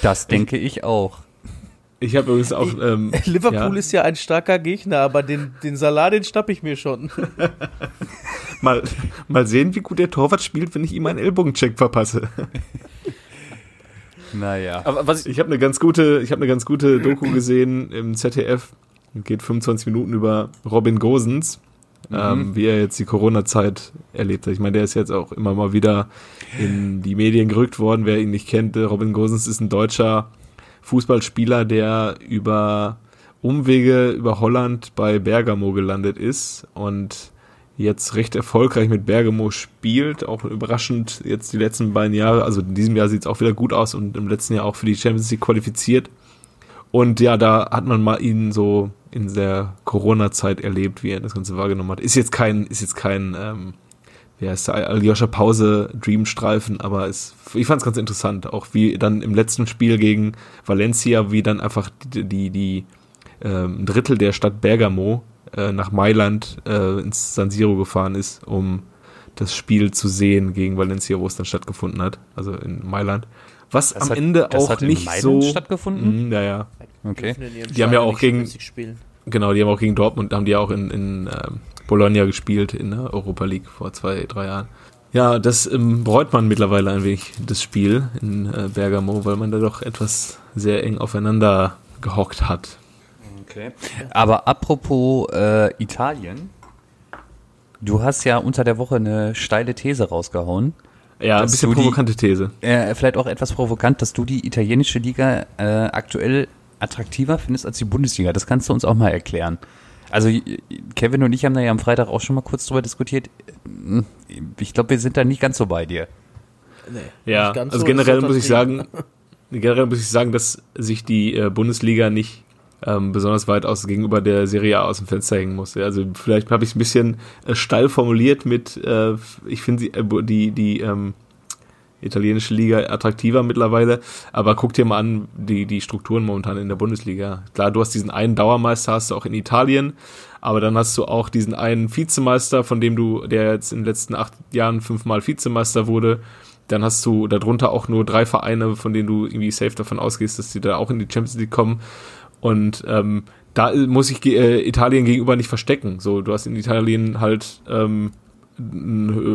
Das denke ich auch. Ich habe übrigens auch. Ähm, Liverpool ja. ist ja ein starker Gegner, aber den, den Salat, den schnapp ich mir schon. mal, mal sehen, wie gut der Torwart spielt, wenn ich ihm einen Ellbogencheck verpasse. Naja. Aber was ich, ich habe eine ganz gute, ich habe eine ganz gute Doku gesehen im ZDF. Geht 25 Minuten über Robin Gosens, mhm. ähm, wie er jetzt die Corona-Zeit erlebt hat. Ich meine, der ist jetzt auch immer mal wieder in die Medien gerückt worden. Wer ihn nicht kennt, Robin Gosens ist ein deutscher Fußballspieler, der über Umwege über Holland bei Bergamo gelandet ist und jetzt recht erfolgreich mit Bergamo spielt, auch überraschend jetzt die letzten beiden Jahre, also in diesem Jahr sieht es auch wieder gut aus und im letzten Jahr auch für die Champions League qualifiziert. Und ja, da hat man mal ihn so in der Corona-Zeit erlebt, wie er das Ganze wahrgenommen hat. Ist jetzt kein, ist jetzt kein, ähm, wie heißt der, Aljoscha Pause Dreamstreifen, aber es, ich fand es ganz interessant, auch wie dann im letzten Spiel gegen Valencia, wie dann einfach die, die, die ähm, Drittel der Stadt Bergamo äh, nach Mailand äh, ins San Siro gefahren ist, um das Spiel zu sehen gegen Valencia, wo es dann stattgefunden hat, also in Mailand. Was das am hat, Ende auch nicht so stattgefunden. Mh, ja, ja. Okay. Die haben ja auch gegen genau, die haben auch gegen Dortmund, haben die auch in, in äh, Bologna gespielt in der Europa League vor zwei, drei Jahren. Ja, das ähm, bereut man mittlerweile ein wenig, das Spiel in äh, Bergamo, weil man da doch etwas sehr eng aufeinander gehockt hat. Okay. Aber apropos äh, Italien, du hast ja unter der Woche eine steile These rausgehauen. Ja, ein bisschen provokante These. Äh, vielleicht auch etwas provokant, dass du die italienische Liga äh, aktuell attraktiver findest als die Bundesliga. Das kannst du uns auch mal erklären. Also Kevin und ich haben da ja am Freitag auch schon mal kurz drüber diskutiert. Ich glaube, wir sind da nicht ganz so bei dir. Nee, ja, also so generell muss ich sagen, generell muss ich sagen, dass sich die äh, Bundesliga nicht ähm, besonders weit aus gegenüber der Serie A aus dem Fenster hängen muss. Also vielleicht habe ich es ein bisschen äh, steil formuliert mit, äh, ich finde äh, die, die ähm, italienische Liga attraktiver mittlerweile, aber guck dir mal an die, die Strukturen momentan in der Bundesliga. Klar, du hast diesen einen Dauermeister, hast du auch in Italien, aber dann hast du auch diesen einen Vizemeister, von dem du, der jetzt in den letzten acht Jahren fünfmal Vizemeister wurde. Dann hast du darunter auch nur drei Vereine, von denen du irgendwie safe davon ausgehst, dass die da auch in die Champions League kommen. Und ähm, da muss ich äh, Italien gegenüber nicht verstecken. So, du hast in Italien halt ähm,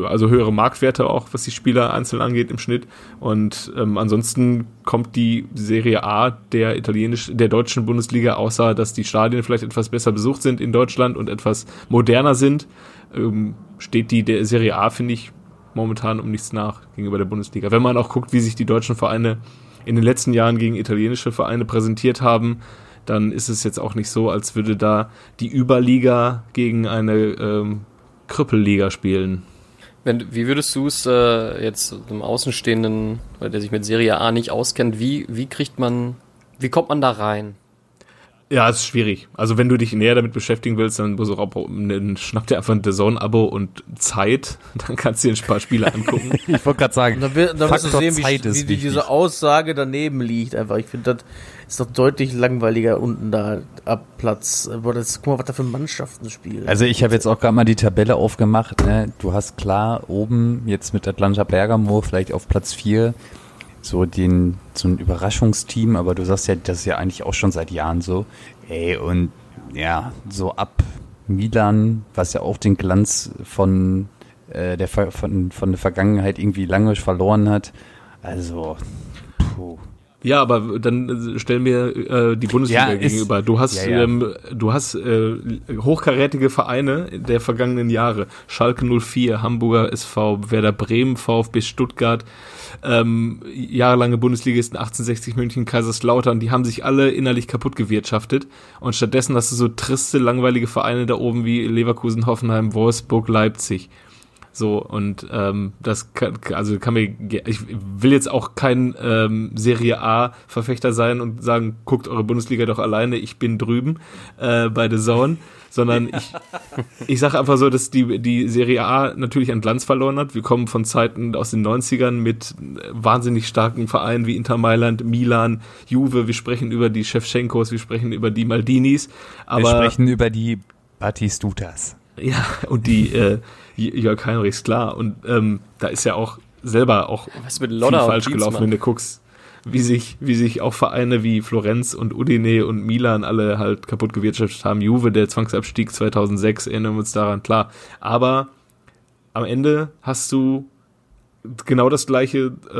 also höhere Marktwerte auch, was die Spieler einzeln angeht im Schnitt. Und ähm, ansonsten kommt die Serie A der italienisch, der deutschen Bundesliga, außer dass die Stadien vielleicht etwas besser besucht sind in Deutschland und etwas moderner sind, ähm, steht die der Serie A, finde ich, momentan um nichts nach gegenüber der Bundesliga. Wenn man auch guckt, wie sich die deutschen Vereine in den letzten Jahren gegen italienische Vereine präsentiert haben, dann ist es jetzt auch nicht so, als würde da die Überliga gegen eine ähm, Krüppelliga spielen. Wenn, wie würdest du es äh, jetzt einem Außenstehenden, der sich mit Serie A nicht auskennt, wie, wie kriegt man, wie kommt man da rein? Ja, es ist schwierig. Also wenn du dich näher damit beschäftigen willst, dann musst du auch, schnapp dir einfach ein DAZN-Abo und Zeit, dann kannst du dir ein paar Spiele angucken. ich wollte gerade sagen, da, will, da wirst du sehen, wie, wie, wie diese Aussage daneben liegt. Einfach, ich finde, das ist doch deutlich langweiliger unten da ab Platz. Boah, das, guck mal, was da für Mannschaften spielen. Also ich habe jetzt auch gerade mal die Tabelle aufgemacht. Ne? Du hast klar oben jetzt mit Atlanta Bergamo vielleicht auf Platz 4 so den so ein Überraschungsteam, aber du sagst ja, das ist ja eigentlich auch schon seit Jahren so. Ey, und ja, so ab Milan, was ja auch den Glanz von äh, der von, von der Vergangenheit irgendwie lange verloren hat. Also, puh. Ja, aber dann äh, stell mir äh, die Bundesliga ja, gegenüber. Du hast, ja, ja. Ähm, du hast äh, hochkarätige Vereine der vergangenen Jahre. Schalke 04, Hamburger SV, Werder Bremen, VfB Stuttgart, ähm, jahrelange Bundesligisten 1860 München, Kaiserslautern, die haben sich alle innerlich kaputt gewirtschaftet. Und stattdessen hast du so triste, langweilige Vereine da oben wie Leverkusen, Hoffenheim, Wolfsburg, Leipzig. So, und ähm, das kann, also kann mir, ich will jetzt auch kein ähm, Serie A-Verfechter sein und sagen, guckt eure Bundesliga doch alleine, ich bin drüben äh, bei The Zone, sondern ich, ich sage einfach so, dass die, die Serie A natürlich an Glanz verloren hat. Wir kommen von Zeiten aus den 90ern mit wahnsinnig starken Vereinen wie Inter Mailand, Milan, Juve, wir sprechen über die Shevchenkos, wir sprechen über die Maldinis, aber... Wir sprechen über die Batistutas. Ja, und die äh, Jörg Heinrichs, klar. Und ähm, da ist ja auch selber auch viel falsch gelaufen, wenn du guckst, wie sich, wie sich auch Vereine wie Florenz und Udine und Milan alle halt kaputt gewirtschaftet haben. Juve, der Zwangsabstieg 2006, erinnern wir uns daran, klar. Aber am Ende hast du genau das gleiche äh,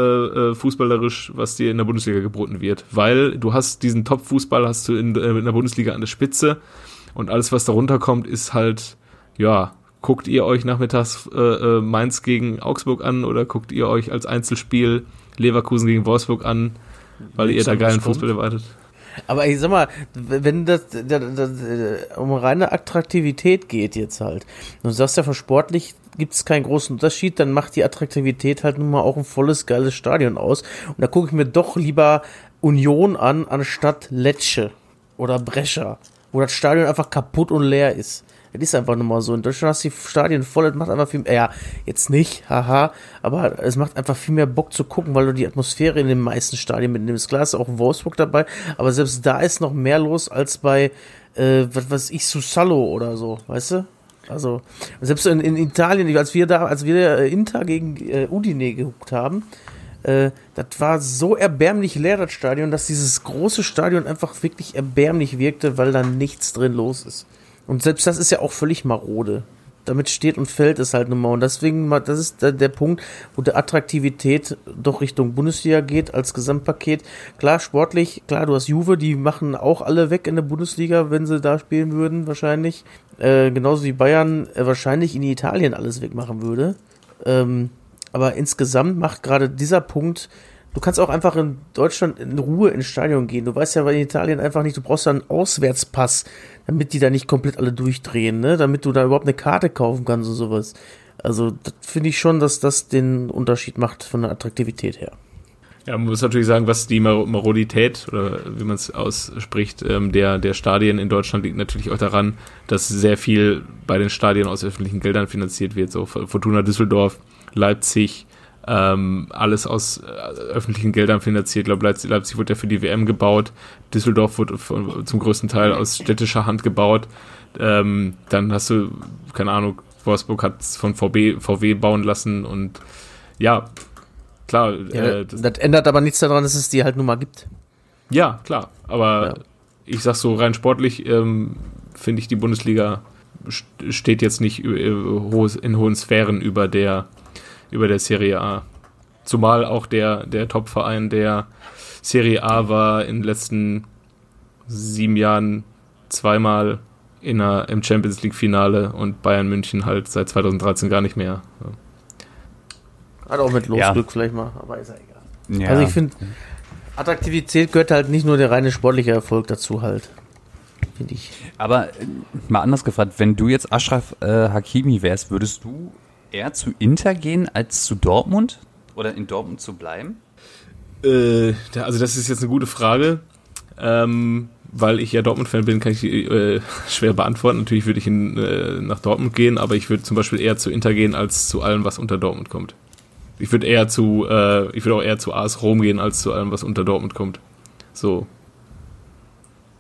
äh, fußballerisch, was dir in der Bundesliga geboten wird, weil du hast diesen Top-Fußball hast du in, äh, in der Bundesliga an der Spitze und alles, was darunter kommt, ist halt ja guckt ihr euch nachmittags äh, äh, Mainz gegen Augsburg an oder guckt ihr euch als Einzelspiel Leverkusen gegen Wolfsburg an, weil ihr da geilen Fußball erwartet? Aber ich sag mal, wenn das, das, das, äh, um reine Attraktivität geht jetzt halt, und du sagst ja, für sportlich gibt es keinen großen Unterschied, dann macht die Attraktivität halt nun mal auch ein volles, geiles Stadion aus. Und da gucke ich mir doch lieber Union an, anstatt Lecce oder Brescia, wo das Stadion einfach kaputt und leer ist. Das ist einfach nur mal so. In Deutschland hast du die Stadien voll, das macht einfach viel mehr, ja, jetzt nicht, haha, aber es macht einfach viel mehr Bock zu gucken, weil du die Atmosphäre in den meisten Stadien mitnimmst. Klar ist auch Wolfsburg dabei, aber selbst da ist noch mehr los als bei, äh, was weiß ich, Susallo oder so, weißt du? Also, selbst in, in Italien, als wir da, als wir äh, Inter gegen äh, Udine geguckt haben, äh, das war so erbärmlich leer, das Stadion, dass dieses große Stadion einfach wirklich erbärmlich wirkte, weil da nichts drin los ist. Und selbst das ist ja auch völlig marode. Damit steht und fällt es halt nun mal. Und deswegen, das ist der, Punkt, wo der Attraktivität doch Richtung Bundesliga geht als Gesamtpaket. Klar, sportlich, klar, du hast Juve, die machen auch alle weg in der Bundesliga, wenn sie da spielen würden, wahrscheinlich. Äh, genauso wie Bayern äh, wahrscheinlich in Italien alles wegmachen würde. Ähm, aber insgesamt macht gerade dieser Punkt Du kannst auch einfach in Deutschland in Ruhe ins Stadion gehen. Du weißt ja bei Italien einfach nicht, du brauchst ja einen Auswärtspass, damit die da nicht komplett alle durchdrehen, ne? Damit du da überhaupt eine Karte kaufen kannst und sowas. Also, das finde ich schon, dass das den Unterschied macht von der Attraktivität her. Ja, man muss natürlich sagen, was die Marodität oder wie man es ausspricht, ähm, der, der Stadien in Deutschland liegt natürlich auch daran, dass sehr viel bei den Stadien aus öffentlichen Geldern finanziert wird. So Fortuna Düsseldorf, Leipzig, ähm, alles aus äh, öffentlichen Geldern finanziert. Ich glaube, Leipzig, Leipzig wurde ja für die WM gebaut. Düsseldorf wurde von, zum größten Teil aus städtischer Hand gebaut. Ähm, dann hast du, keine Ahnung, Wolfsburg hat es von VW, VW bauen lassen und ja, klar. Ja, äh, das, das, ändert aber nichts daran, dass es die halt nun mal gibt. Ja, klar. Aber ja. ich sag so rein sportlich, ähm, finde ich, die Bundesliga steht jetzt nicht äh, in hohen Sphären über der, über der Serie A. Zumal auch der, der Top-Verein der Serie A war in den letzten sieben Jahren zweimal in einer, im Champions League-Finale und Bayern München halt seit 2013 gar nicht mehr. Hat auch mit Losglück ja. vielleicht mal, aber ist ja egal. Ja. Also ich finde, Attraktivität gehört halt nicht nur der reine sportliche Erfolg dazu halt. Finde ich. Aber äh, mal anders gefragt, wenn du jetzt Ashraf äh, Hakimi wärst, würdest du eher zu Inter gehen als zu Dortmund? Oder in Dortmund zu bleiben? Äh, also das ist jetzt eine gute Frage. Ähm, weil ich ja Dortmund-Fan bin, kann ich äh, schwer beantworten. Natürlich würde ich in, äh, nach Dortmund gehen, aber ich würde zum Beispiel eher zu Inter gehen, als zu allem, was unter Dortmund kommt. Ich würde eher zu, äh, ich würde auch eher zu AS Rom gehen, als zu allem, was unter Dortmund kommt. So.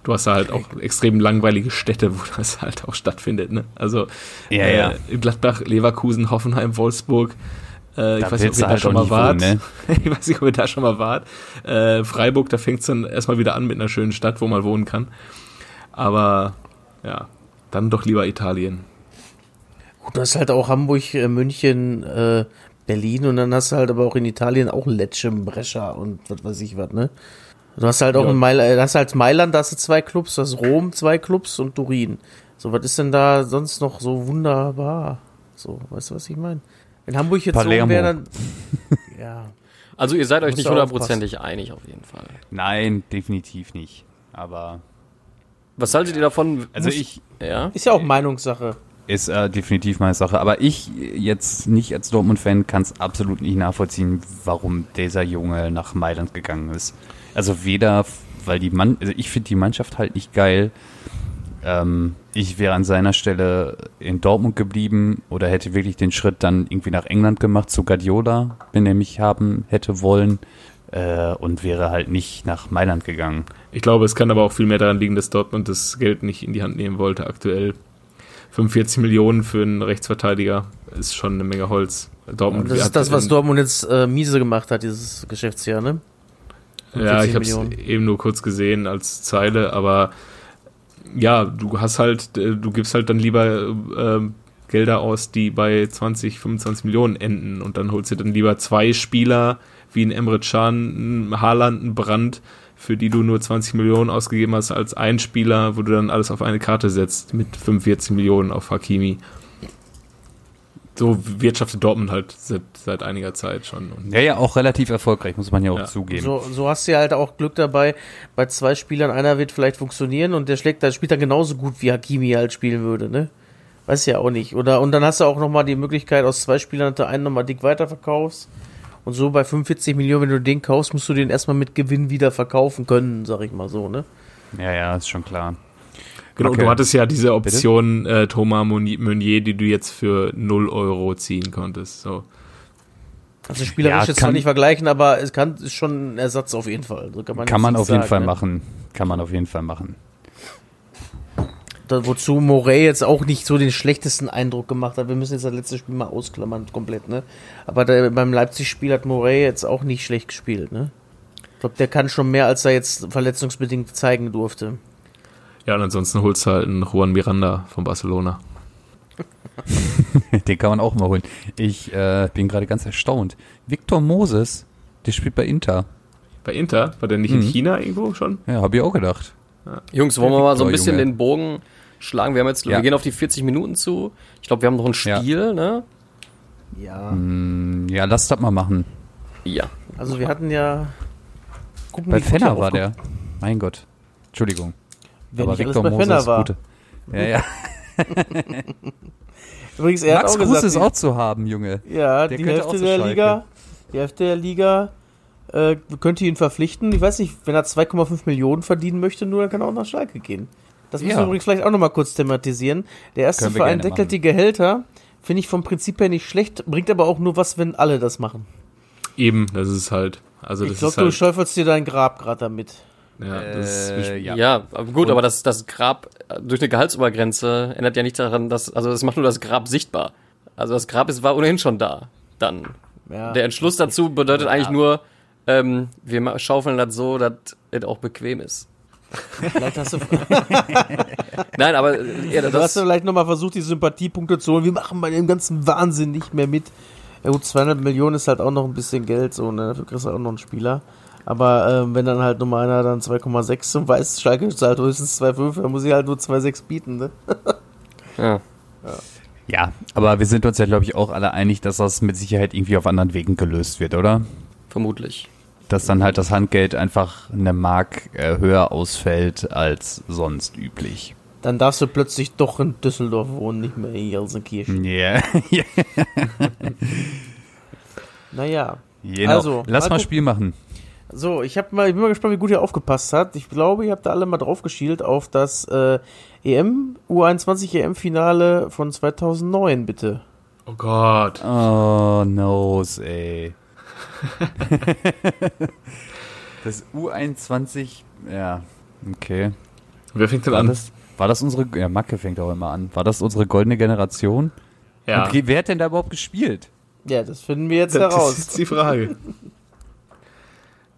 Du hast da halt auch extrem langweilige Städte, wo das halt auch stattfindet, ne? Also ja, ja. Äh, Gladbach, Leverkusen, Hoffenheim, Wolfsburg. Äh, ich weiß nicht, ob ihr da halt schon mal wart. Wohnen, ne? ich weiß nicht, ob ihr da schon mal wart. Äh, Freiburg, da fängt es dann erstmal wieder an mit einer schönen Stadt, wo man wohnen kann. Aber ja, dann doch lieber Italien. Gut, du hast halt auch Hamburg, äh, München, äh, Berlin und dann hast du halt aber auch in Italien auch Lecce, Brescia und was weiß ich was, ne? Du hast halt auch ja. in Mailand, äh, hast halt Mailand, da hast du zwei Clubs, du hast Rom zwei Clubs und Turin. So, was ist denn da sonst noch so wunderbar? So, weißt du, was ich meine? Wenn Hamburg jetzt Palermo. so wäre, dann. ja. Also ihr seid euch nicht hundertprozentig einig auf jeden Fall. Nein, definitiv nicht. Aber. Was haltet ihr davon? Also ich. Ja. Ist ja auch Meinungssache. Ist äh, definitiv meine Sache. Aber ich jetzt nicht als Dortmund-Fan kann es absolut nicht nachvollziehen, warum dieser Junge nach Mailand gegangen ist. Also weder, weil die Mann, also ich finde die Mannschaft halt nicht geil. Ähm, ich wäre an seiner Stelle in Dortmund geblieben oder hätte wirklich den Schritt dann irgendwie nach England gemacht zu Guardiola, wenn er mich haben hätte wollen äh, und wäre halt nicht nach Mailand gegangen. Ich glaube, es kann aber auch viel mehr daran liegen, dass Dortmund das Geld nicht in die Hand nehmen wollte aktuell. 45 Millionen für einen Rechtsverteidiger ist schon eine Menge Holz. Dortmund, das ist das, was Dortmund jetzt äh, miese gemacht hat, dieses Geschäftsjahr, ne? Ja, ich habe es eben nur kurz gesehen als Zeile, aber ja, du hast halt, äh, du gibst halt dann lieber äh, Gelder aus, die bei 20, 25 Millionen enden und dann holst du dann lieber zwei Spieler wie ein Emre Can, ein Haaland, ein Brand, für die du nur 20 Millionen ausgegeben hast, als ein Spieler, wo du dann alles auf eine Karte setzt mit 45 Millionen auf Hakimi so wirtschaftet Dortmund halt seit, seit einiger Zeit schon. Und ja, ja, auch relativ erfolgreich, muss man ja auch ja. zugeben. So, so hast du ja halt auch Glück dabei, bei zwei Spielern, einer wird vielleicht funktionieren und der schlägt, der spielt dann genauso gut, wie Hakimi halt spielen würde, ne? Weiß ja auch nicht. Oder, und dann hast du auch nochmal die Möglichkeit, aus zwei Spielern, dass du einen nochmal dick weiterverkaufst. Und so bei 45 Millionen, wenn du den kaufst, musst du den erstmal mit Gewinn wieder verkaufen können, sag ich mal so, ne? Ja, ja, ist schon klar. Genau, okay. du hattest ja diese Option äh, Thomas Meunier, die du jetzt für 0 Euro ziehen konntest. So. Also spielerisch ja, jetzt kann nicht vergleichen, aber es kann ist schon ein Ersatz auf jeden Fall. So kann man, kann man auf sagen, jeden Fall ne? machen. Kann man auf jeden Fall machen. Da, wozu Morey jetzt auch nicht so den schlechtesten Eindruck gemacht hat. Wir müssen jetzt das letzte Spiel mal ausklammern, komplett, ne? Aber der, beim Leipzig-Spiel hat Morey jetzt auch nicht schlecht gespielt, ne? Ich glaube, der kann schon mehr, als er jetzt verletzungsbedingt zeigen durfte. Ja, und ansonsten holst du halt einen Juan Miranda von Barcelona. Den kann man auch mal holen. Ich äh, bin gerade ganz erstaunt. Victor Moses, der spielt bei Inter. Bei Inter? War der nicht mhm. in China irgendwo schon? Ja, habe ich auch gedacht. Ja. Jungs, wollen wir mal so ein bisschen Junge. den Bogen schlagen? Wir haben jetzt, ja. wir gehen auf die 40 Minuten zu. Ich glaube, wir haben noch ein Spiel, ja. ne? Ja. Mm, ja, lass das mal machen. Ja. Also wir hatten ja. Gucken, bei Fenner war der. Mein Gott. Entschuldigung. Wenn Aber Victor alles bei Moses war. Gute. Ja, ja. Übrigens, er Max hat auch Kruse gesagt, ist auch zu haben, Junge. Ja, der die Hälfte der Liga, die Hälfte der Liga äh, könnte ihn verpflichten. Ich weiß nicht, wenn er 2,5 Millionen verdienen möchte, nur dann kann er auch nach Schalke gehen. Das müssen ja. wir übrigens vielleicht auch nochmal kurz thematisieren. Der erste Verein deckelt die Gehälter. Finde ich vom Prinzip her nicht schlecht, bringt aber auch nur was, wenn alle das machen. Eben, das ist halt. Also ich glaube, halt du schäufelst dir dein Grab gerade damit. Ja, das äh, ja. ja, gut, aber das, das Grab durch eine Gehaltsobergrenze ändert ja nicht daran, dass, also es macht nur das Grab sichtbar. Also das Grab ist, war ohnehin schon da. Dann. Ja. Der Entschluss dazu bedeutet ja. eigentlich nur, ähm, wir schaufeln das so, dass es auch bequem ist. Vielleicht hast du. Nein, aber ja, das du hast du vielleicht nochmal versucht, die Sympathiepunkte zu holen. Wir machen bei dem ganzen Wahnsinn nicht mehr mit. Ja gut, 200 Millionen ist halt auch noch ein bisschen Geld, so, ne? Dafür kriegst du auch noch einen Spieler. Aber ähm, wenn dann halt Nummer einer dann 2,6 und weiß, Schalke zahlt höchstens 2,5, dann muss ich halt nur 2,6 bieten, ne? ja. ja. Ja, aber wir sind uns ja, glaube ich, auch alle einig, dass das mit Sicherheit irgendwie auf anderen Wegen gelöst wird, oder? Vermutlich. Dass dann halt das Handgeld einfach eine Mark äh, höher ausfällt als sonst üblich. Dann darfst du plötzlich doch in Düsseldorf wohnen, nicht mehr in Gelsenkirchen. Ja. Yeah. naja. Genau. Also, lass mal Spiel machen. So, ich, hab mal, ich bin mal gespannt, wie gut ihr aufgepasst habt. Ich glaube, ihr habt da alle mal drauf geschielt auf das äh, EM, U21 EM-Finale von 2009, bitte. Oh Gott. Oh, no, ey. das U21, ja, okay. Wer fängt denn war an? Das, war das unsere, ja, Macke fängt auch immer an. War das unsere goldene Generation? Ja. Und wer hat denn da überhaupt gespielt? Ja, das finden wir jetzt das heraus. Das ist die Frage.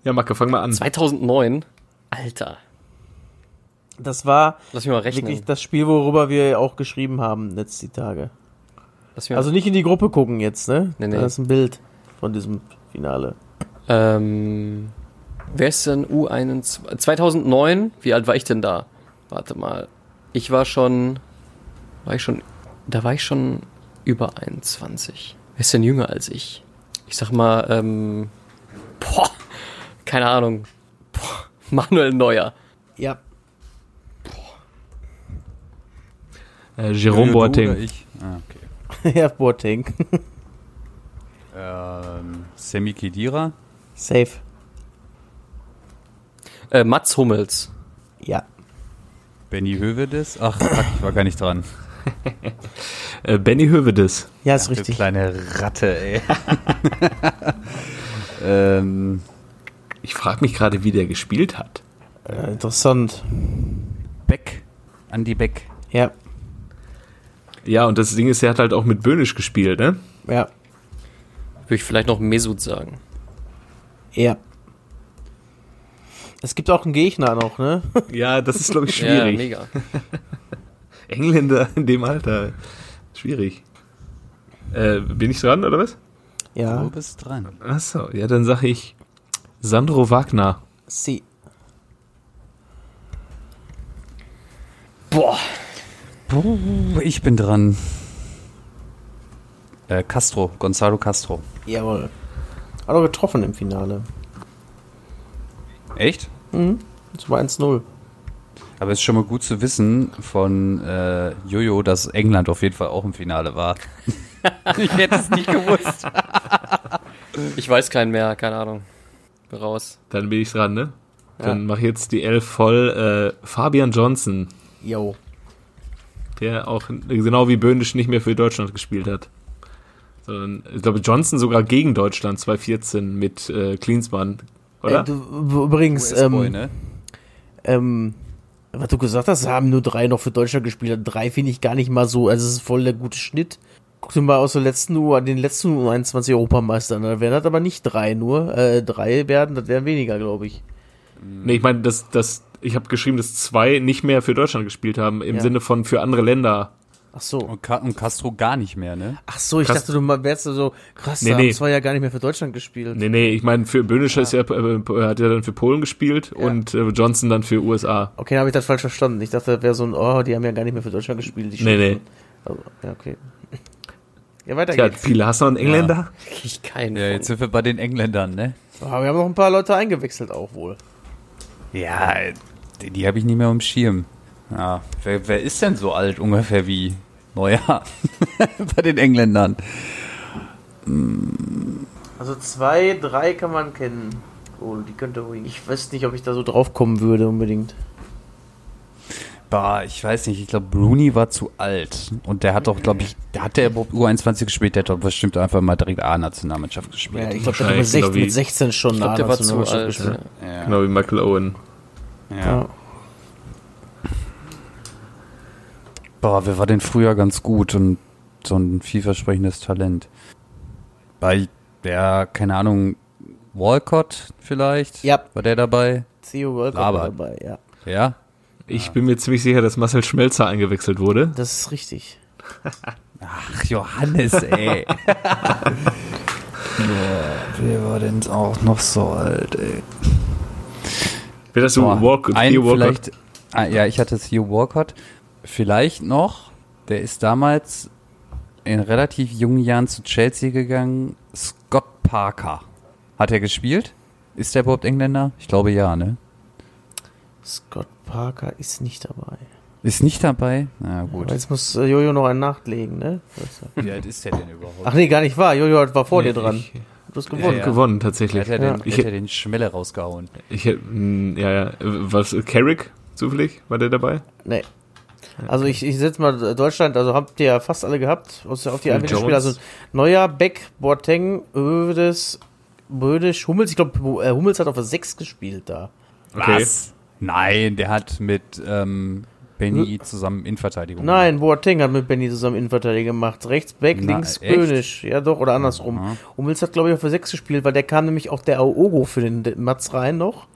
Ja, Macke, fang mal an. 2009? Alter. Das war Lass mich mal rechnen. wirklich das Spiel, worüber wir auch geschrieben haben letzte Tage. Also nicht in die Gruppe gucken jetzt, ne? Nee, nee. Da ist ein Bild von diesem Finale. Ähm, wer ist denn U21? 2009? Wie alt war ich denn da? Warte mal. Ich war schon, war ich schon, da war ich schon über 21. Wer ist denn jünger als ich? Ich sag mal, ähm, boah, keine Ahnung. Boah, Manuel Neuer. Ja. Äh, Jerome Boateng. Ich? Ah, okay. ja, Boateng. Ähm, Semi Kedira. Safe. Äh, Mats Hummels. Ja. Benny Hövedes. Ach, fuck, ich war gar nicht dran. äh, Benny Hövedes. Ja, ist ja, richtig. Kleine Ratte, ey. ähm, ich frage mich gerade, wie der gespielt hat. Äh, interessant. Beck. Andy Beck. Ja. Ja, und das Ding ist, er hat halt auch mit Böhnisch gespielt, ne? Ja. Würde ich vielleicht noch Mesut sagen. Ja. Es gibt auch einen Gegner noch, ne? Ja, das ist, glaube ich, schwierig. Ja, mega. Engländer in dem Alter. Schwierig. Äh, bin ich dran, oder was? Ja. Du bist dran. Achso, ja, dann sage ich Sandro Wagner. Sie. Boah. Ich bin dran. Äh, Castro, Gonzalo Castro. Jawohl. Hat er getroffen im Finale. Echt? Mhm. Das war 1-0. Aber es ist schon mal gut zu wissen von äh, Jojo, dass England auf jeden Fall auch im Finale war. ich hätte es nicht gewusst. ich weiß keinen mehr, keine Ahnung. Raus. Dann bin ich dran, ne? Ja. Dann mach ich jetzt die Elf voll. Äh, Fabian Johnson. Jo. Der auch genau wie Böhnisch nicht mehr für Deutschland gespielt hat. Sondern, ich glaube, Johnson sogar gegen Deutschland 2014 mit äh, Klinsmann, oder? Äh, du, übrigens, ähm, ne? ähm, was du gesagt hast, haben nur drei noch für Deutschland gespielt. Drei finde ich gar nicht mal so, also es ist voll der gute Schnitt. Guck dir mal aus der letzten U, den letzten U21 Europameistern. Da werden das aber nicht drei nur. Äh, drei werden, das wären weniger, glaube ich. Nee, ich meine, das, das, ich habe geschrieben, dass zwei nicht mehr für Deutschland gespielt haben, im ja. Sinne von für andere Länder. Ach so. Und, und Castro gar nicht mehr, ne? Ach so, ich Cast dachte, du wärst so krass, nee, nee. das war ja gar nicht mehr für Deutschland gespielt. Nee, nee, ich meine, für Böhnischer ja. ja, äh, hat ja dann für Polen gespielt ja. und äh, Johnson dann für USA. Okay, dann habe ich das falsch verstanden. Ich dachte, das wäre so ein, oh, die haben ja gar nicht mehr für Deutschland gespielt. nee, nee. Also, ja, okay. Ja, weiter Tja, geht's. Viele, hast du einen Engländer? Ja. Ich keinen. Ja, jetzt sind wir bei den Engländern, ne? Aber wir haben noch ein paar Leute eingewechselt auch wohl. Ja, die, die habe ich nicht mehr im Schirm. Ja, wer, wer ist denn so alt ungefähr wie Neuer bei den Engländern? Also zwei, drei kann man kennen. Oh, die könnte ruhig. Ich weiß nicht, ob ich da so drauf kommen würde unbedingt. Bah, ich weiß nicht, ich glaube, Bruni war zu alt. Und der hat doch, glaube ich, der hat der überhaupt U21 gespielt, der hat doch bestimmt einfach mal direkt A-Nationalmannschaft gespielt. Ja, ich glaube, der hat mit 16, mit 16 schon ich glaub, der war zu alt. Gespielt. Ja. Genau wie Michael Owen. Ja. ja. Boah, wer war denn früher ganz gut und so ein vielversprechendes Talent? Bei, ja, keine Ahnung, Walcott vielleicht? Ja. War der dabei? Theo Walcott Aber, war dabei, ja. Ja? Ich bin mir ziemlich sicher, dass Marcel Schmelzer eingewechselt wurde. Das ist richtig. Ach, Johannes, ey. ja, wer war denn auch noch so alt, ey? Wer das so ein, Theo Walcott? Vielleicht, ah, ja, ich hatte Theo Walcott. Vielleicht noch, der ist damals in relativ jungen Jahren zu Chelsea gegangen. Scott Parker. Hat er gespielt? Ist der überhaupt Engländer? Ich glaube ja, ne? Scott Parker ist nicht dabei. Ist nicht dabei? Na gut. Aber jetzt muss äh, Jojo noch einen nachlegen, ne? Wie alt ist der denn überhaupt? Ach nee, gar nicht wahr. Jojo war vor nee, dir dran. Ich, du hast gewonnen. Ja, ja. gewonnen, tatsächlich. Hat er ja. den, ich hätte den Schmelle rausgehauen. Ich hätte, hm, ja, ja. Was, Carrick zufällig? War der dabei? Nee. Also ich, ich setze mal Deutschland, also habt ihr ja fast alle gehabt, auf die Einwechselspieler. Also Neuer, Beck, Boateng, Ödes, Bödisch, Hummels. Ich glaube, äh, Hummels hat auf der 6 gespielt da. Okay. Was? Nein, der hat mit ähm, Benny zusammen Innenverteidigung Nein, Boateng hat mit Benny zusammen Innenverteidigung gemacht. Rechts Beck, Na, links Bönisch. Ja doch, oder andersrum. Mhm. Hummels hat, glaube ich, auf der 6 gespielt, weil der kam nämlich auch der Aogo für den Mats rein noch.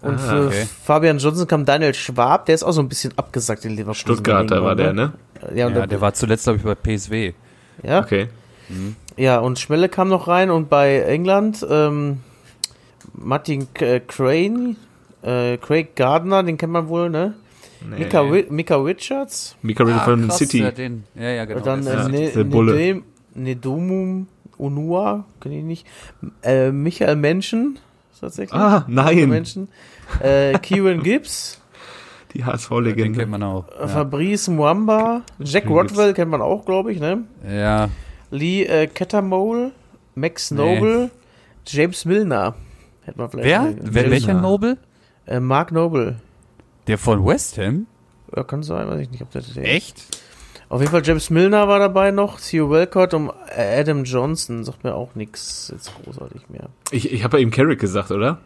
Und ah, für okay. Fabian Johnson kam Daniel Schwab, der ist auch so ein bisschen abgesagt in Leverkusen. Stuttgarter war der, ne? Ja, ja der war zuletzt, glaube ich, bei PSW. Ja. Okay. Mhm. Ja, und Schmelle kam noch rein und bei England ähm, Martin äh, Crane, äh, Craig Gardner, den kennt man wohl, ne? Nee. Mika, Mika Richards. Mika Richards ah, von City. Ja, den. ja, ja, genau. Und dann äh, ne, der Bulle. Nedumum Unua, kenne ich nicht. Äh, Michael Menschen, tatsächlich. Ah, nein. Menschen. Äh, Kieran Gibbs. Die HSV-Legende. Den kennt man auch. Ja. Fabrice Mwamba. Jack Rodwell kennt man auch, glaube ich, ne? Ja. Lee äh, Kettermole. Max Noble. Nee. James Milner. Hätte man vielleicht Wer? Wer welcher Noble? Äh, Mark Noble. Der von West Ham? Ja, kann sein, weiß ich nicht, ob der der Echt? Auf jeden Fall James Milner war dabei noch, Theo Welcott und Adam Johnson. Sagt mir auch nichts jetzt großartig mehr. Ich, ich habe ja eben Carrick gesagt, oder?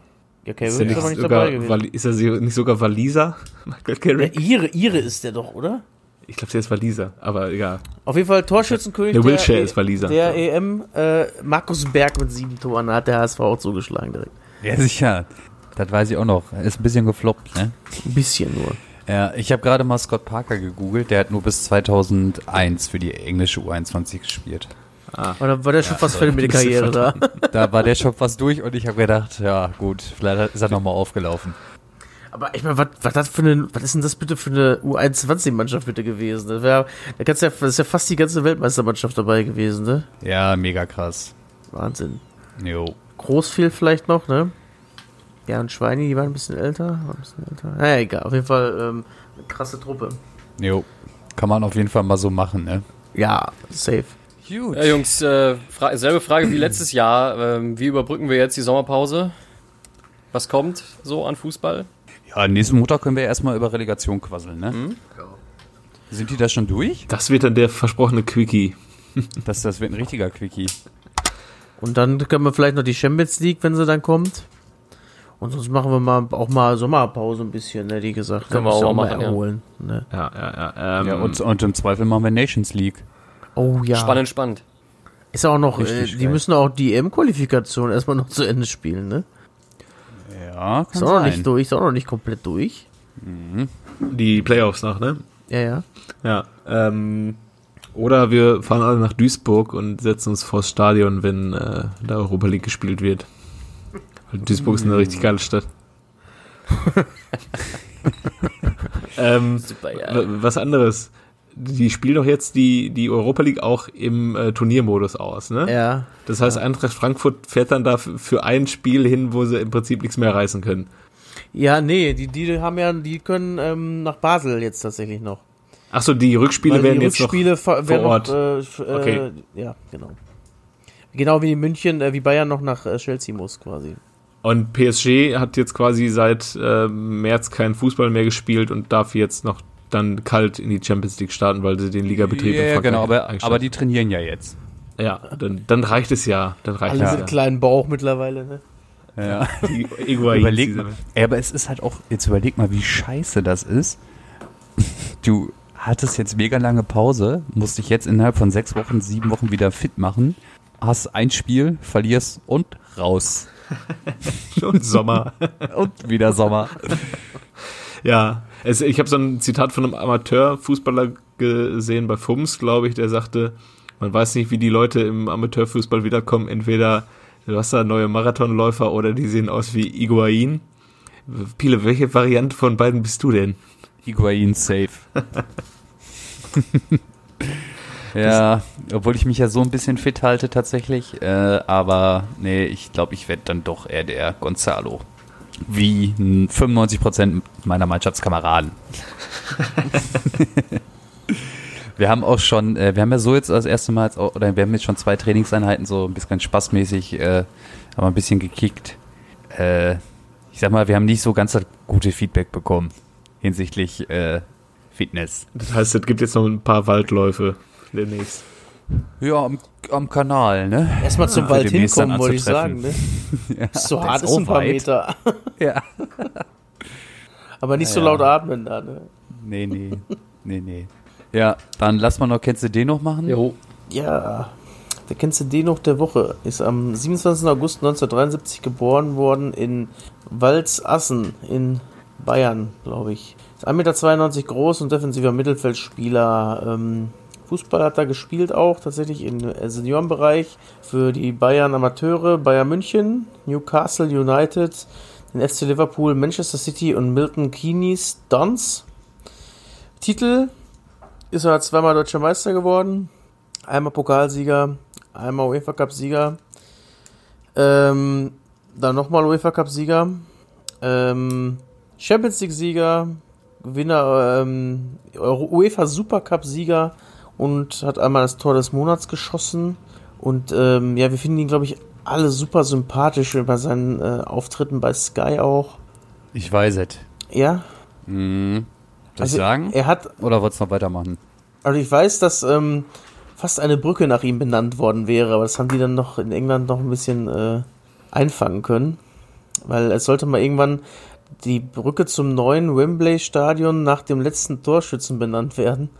Ja, Carrick ist, ist aber nicht sogar, dabei gewesen. Ist er nicht sogar Waliser? Michael Carrick? Ja, Ire, Ire ist der doch, oder? Ich glaube, der ist Waliser, aber egal. Auf jeden Fall Torschützenkönig der, Wilshire der, ist Waliser. Der EM, äh, Markus Berg mit sieben Toren, da hat der HSV auch zugeschlagen direkt. Ja, sicher. Das weiß ich auch noch. Ist ein bisschen gefloppt, ne? Ein bisschen nur. Ja, ich habe gerade mal Scott Parker gegoogelt. Der hat nur bis 2001 für die englische U21 gespielt. Ah. Oder war der schon ja, fast fertig mit der Karriere da? Da war der schon fast durch und ich habe gedacht, ja gut, vielleicht ist er nochmal aufgelaufen. Aber ich meine, was, was, das für eine, was ist denn das bitte für eine U21-Mannschaft bitte gewesen? Das, wär, da kannst ja, das ist ja fast die ganze Weltmeistermannschaft dabei gewesen, ne? Ja, mega krass. Wahnsinn. Jo. Großfehl vielleicht noch, ne? Ja, und Schweini, die waren ein bisschen älter. Ein bisschen älter. Naja, egal. Auf jeden Fall ähm, eine krasse Truppe. Jo. Kann man auf jeden Fall mal so machen, ne? Ja, safe. Huge. Ja, Jungs, äh, fra selbe Frage wie letztes Jahr. Ähm, wie überbrücken wir jetzt die Sommerpause? Was kommt so an Fußball? Ja, nächsten Montag können wir erstmal über Relegation quasseln, ne? Mhm. Ja. Sind die da schon durch? Das wird dann der versprochene Quickie. das, das wird ein richtiger Quickie. Und dann können wir vielleicht noch die Champions League, wenn sie dann kommt. Und sonst machen wir mal auch mal Sommerpause ein bisschen, ne, wie gesagt. Können wir auch, auch mal erholen. Ja. Ne? Ja, ja, ja, ähm, ja und, und, im Zweifel machen wir Nations League. Oh ja. Spannend, spannend. Ist auch noch, äh, die müssen auch die M-Qualifikation erstmal noch zu Ende spielen, ne? Ja, kann ist auch sein. noch nicht durch, ist auch noch nicht komplett durch. Mhm. Die Playoffs noch, ne? Ja, ja. Ja, ähm, oder wir fahren alle nach Duisburg und setzen uns vors Stadion, wenn äh, der Europa League gespielt wird. Duisburg ist eine richtig geile Stadt. ähm, Super, ja. Was anderes. Die spielen doch jetzt die, die Europa League auch im äh, Turniermodus aus, ne? Ja. Das heißt, ja. Eintracht Frankfurt fährt dann da für ein Spiel hin, wo sie im Prinzip nichts mehr reißen können. Ja, nee, die, die haben ja, die können ähm, nach Basel jetzt tatsächlich noch. Achso, die Rückspiele Weil werden die jetzt Rückspiele noch vor Ort. Noch, äh, äh, okay. Ja, genau. Genau wie München, äh, wie Bayern noch nach äh, Chelsea muss quasi. Und PSG hat jetzt quasi seit äh, März keinen Fußball mehr gespielt und darf jetzt noch dann kalt in die Champions League starten, weil sie den Ligabetrieb Ja, genau, aber, aber die trainieren ja jetzt. Ja, dann, dann reicht es ja. Dann reicht Alle es mit ja. kleinen Bauch mittlerweile, ne? Ja. Überleg mal. Ey, aber es ist halt auch, jetzt überleg mal, wie scheiße das ist. Du hattest jetzt mega lange Pause, musst dich jetzt innerhalb von sechs Wochen, sieben Wochen wieder fit machen, hast ein Spiel, verlierst und raus. Schon Sommer. Und wieder Sommer. Ja, es, ich habe so ein Zitat von einem Amateurfußballer gesehen bei FUMS, glaube ich, der sagte, man weiß nicht, wie die Leute im Amateurfußball wiederkommen. Entweder du hast da neue Marathonläufer oder die sehen aus wie Iguain. Pile, welche Variante von beiden bist du denn? Higuain safe. ja, obwohl ich mich ja so ein bisschen fit halte tatsächlich. Äh, aber nee, ich glaube, ich werde dann doch eher der Gonzalo. Wie n- 95% meiner Mannschaftskameraden. wir haben auch schon, äh, wir haben ja so jetzt das erste Mal, oder wir haben jetzt schon zwei Trainingseinheiten so ein bisschen spaßmäßig, äh, haben ein bisschen gekickt. Äh, ich sag mal, wir haben nicht so ganz das gute Feedback bekommen hinsichtlich äh, Fitness. Das heißt, es gibt jetzt noch ein paar Waldläufe demnächst. Ja, am, am Kanal, ne? Erstmal zum Ja, Wald hinkommen, wollte ich sagen, ne? Ja, So hart ist ein paar weit. Meter. Ja. Aber nicht so Ja. laut atmen da, ne? Nee, nee. Nee, nee. Ja, dann lass mal noch, kennst du den noch machen? Jo. Ja, der kennst du den noch der Woche. Ist am 27. August 1973 geboren worden in Walzassen in Bayern, glaube ich. Ist 1,92 Meter groß und defensiver Mittelfeldspieler. Ähm, Fußball hat er gespielt auch, tatsächlich im äh, Seniorenbereich für die Bayern Amateure, Bayern München, Newcastle United, den FC Liverpool, Manchester City und Milton Keynes Dons. Titel ist er zweimal deutscher Meister geworden, einmal Pokalsieger, einmal UEFA Cup Sieger, ähm, dann nochmal UEFA Cup Sieger, ähm, Champions League Sieger, Gewinner, ähm, UEFA Super Cup Sieger und hat einmal das Tor des Monats geschossen. Und ähm, ja, wir finden ihn, glaube ich, alle super sympathisch bei seinen äh, Auftritten bei Sky auch. Ich weiß es. Ja, Mhm. Soll Also, ich sagen? er hat Oder wolltest du noch weitermachen? Also ich weiß, dass ähm, fast eine Brücke nach ihm benannt worden wäre, aber das haben die dann noch in England noch ein bisschen äh, einfangen können. Weil es sollte mal irgendwann die Brücke zum neuen Wembley-Stadion nach dem letzten Torschützen benannt werden.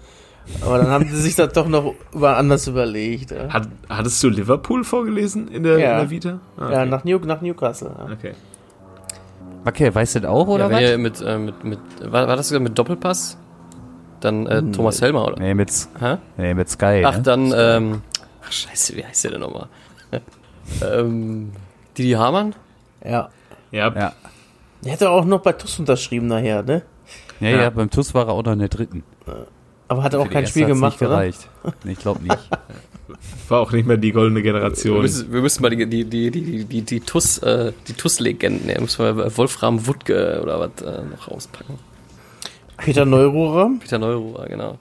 Aber dann haben sie sich das doch noch über anders überlegt. Ja, Hat, hattest du Liverpool vorgelesen in der, Ja. in der Vita? Ah, ja okay. nach, New nach Newcastle. Ja. okay. Okay, weißt du das auch, oder ja, wenn was? mit, äh, mit, mit, war, war das sogar mit Doppelpass? Dann äh, Thomas Helmer, oder? Nee, mit, Hä? nee, mit Sky. Ach, ne? dann, ähm, ach, scheiße, wie heißt der denn nochmal? ähm, Didi Hamann? ja. Ja, Ja. Er hätte auch noch bei TUS unterschrieben nachher, ne? Ja, ja, Ja. beim TUS war er auch noch in der dritten. Aber hat er auch kein Spiel gemacht, nicht oder? gereicht. Nee, ich glaube nicht. war auch nicht mehr die goldene Wir Generation. müssen, wir müssen mal die, die, die, die, die, die TUS, äh, die TUS-Legenden, ja, müssen wir Wolfram Wuttke oder was äh, noch rauspacken. Peter Neururer. Peter Neururer, genau.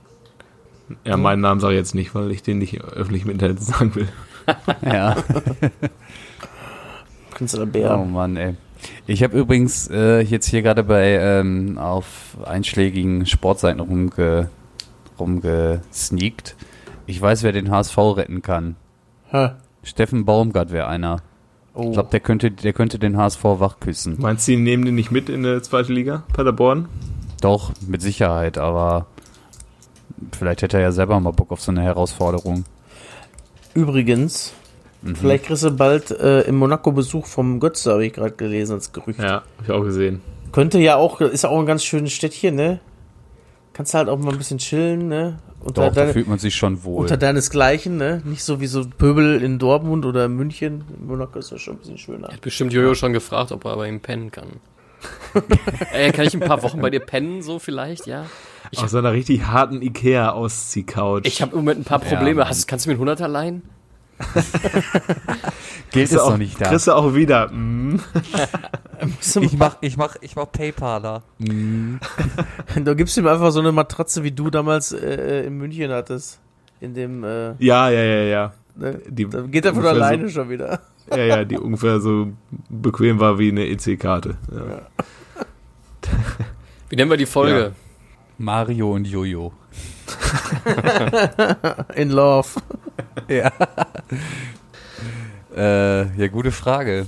Ja, meinen Namen sage ich jetzt nicht, weil ich den nicht öffentlich im Internet sagen will. ja. Künstler Oh Bär. Mann, ey. Ich habe übrigens äh, jetzt hier gerade bei ähm, auf einschlägigen Sportseiten rumge, rumgesneakt. Ich weiß, wer den HSV retten kann. Hä? Steffen Baumgart wäre einer. Oh. Ich glaube, der könnte, der könnte den HSV wachküssen. Meinst du, die nehmen den nicht mit in der zweite Liga, Paderborn? Doch, mit Sicherheit, aber vielleicht hätte er ja selber mal Bock auf so eine Herausforderung. Übrigens, Mhm. vielleicht kriegst du bald äh, im Monaco Besuch vom Götze, habe ich gerade gelesen als Gerücht. Ja, hab ich auch gesehen. Könnte ja auch, ist auch ein ganz schönes Städtchen, ne? Kannst halt auch mal ein bisschen chillen, ne? Unter, Doch, da deine, fühlt man sich schon wohl. unter deinesgleichen, ne? Nicht so wie so Pöbel in Dortmund oder in München. In Monaco ist ja schon ein bisschen schöner. Hat bestimmt Jojo schon gefragt, ob er bei ihm pennen kann. Ey, kann ich ein paar Wochen bei dir pennen, so vielleicht, ja? Ich Auf so einer richtig harten Ikea-Ausziehcouch. Ich habe im Moment ein paar Ja, Probleme. Mann. Hast, kannst du mir einen Hunderter leihen? Geld du auch, Kriegst du auch wieder. Mm. Ich mach, ich mach, ich mach Paypaler. Da gibst du ihm einfach so eine Matratze, wie du damals äh, in München hattest. In dem, äh, Ja, ja, ja, ja. ne? Die Da geht er von alleine schon wieder. Ja, ja, die ungefähr so bequem war wie eine EC-Karte. Ja. Wie nennen wir die Folge? Ja. Mario und Jojo. In Love. Ja. äh, ja, gute Frage.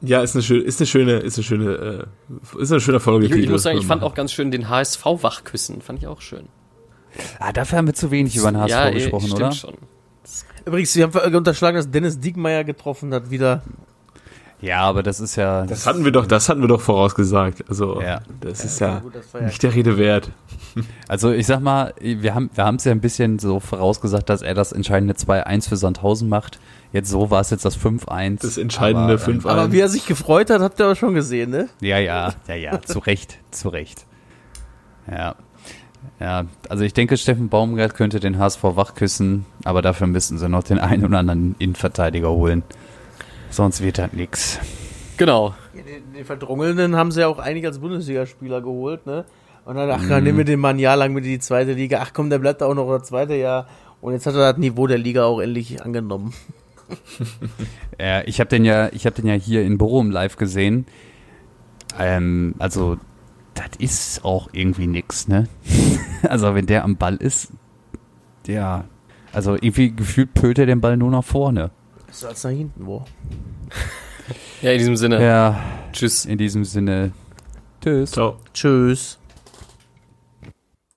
Ja, ist eine schöne, ist eine schöne, ist eine schöne, äh, ist eine schöne Folge. Ich, ich muss sagen, ich fand auch ganz schön den HSV wachküssen, fand ich auch schön. Ah, dafür haben wir zu wenig über den HSV ja, gesprochen, stimmt oder? Schon. Übrigens, Sie haben unterschlagen, dass Dennis Diekmeyer getroffen hat, wieder. Ja, aber das ist ja. Das hatten wir doch, das hatten wir doch vorausgesagt. Also, ja. das ist ja, gut, das ja nicht der Rede wert. Also, ich sag mal, wir haben, wir haben es ja ein bisschen so vorausgesagt, dass er das entscheidende 2-1 für Sandhausen macht. Jetzt so war es jetzt das 5-1. Das entscheidende 5-1. Aber wie er sich gefreut hat, habt ihr aber schon gesehen, ne? Ja, ja, ja, ja, zu Recht, zu Recht. Ja. Ja, also ich denke, Steffen Baumgart könnte den HSV wachküssen, aber dafür müssten sie noch den einen oder anderen Innenverteidiger holen. Sonst wird das nix. Genau. Den, den Verdrungelnden haben sie ja auch einige als Bundesligaspieler geholt, ne? Und dann, ach, dann mm. nehmen wir den mal ein Jahr lang mit in die zweite Liga. Ach komm, der bleibt da auch noch das zweite Jahr. Und jetzt hat er das Niveau der Liga auch endlich angenommen. ja, ich habe den ja, ich habe den ja hier in Bochum live gesehen. Ähm, also das ist auch irgendwie nix, ne? also wenn der am Ball ist, der, also irgendwie gefühlt pölt er den Ball nur nach vorne. So als nach hinten, wo? ja, in diesem Sinne. Ja. Tschüss. In diesem Sinne. Tschüss. Ciao. Tschüss.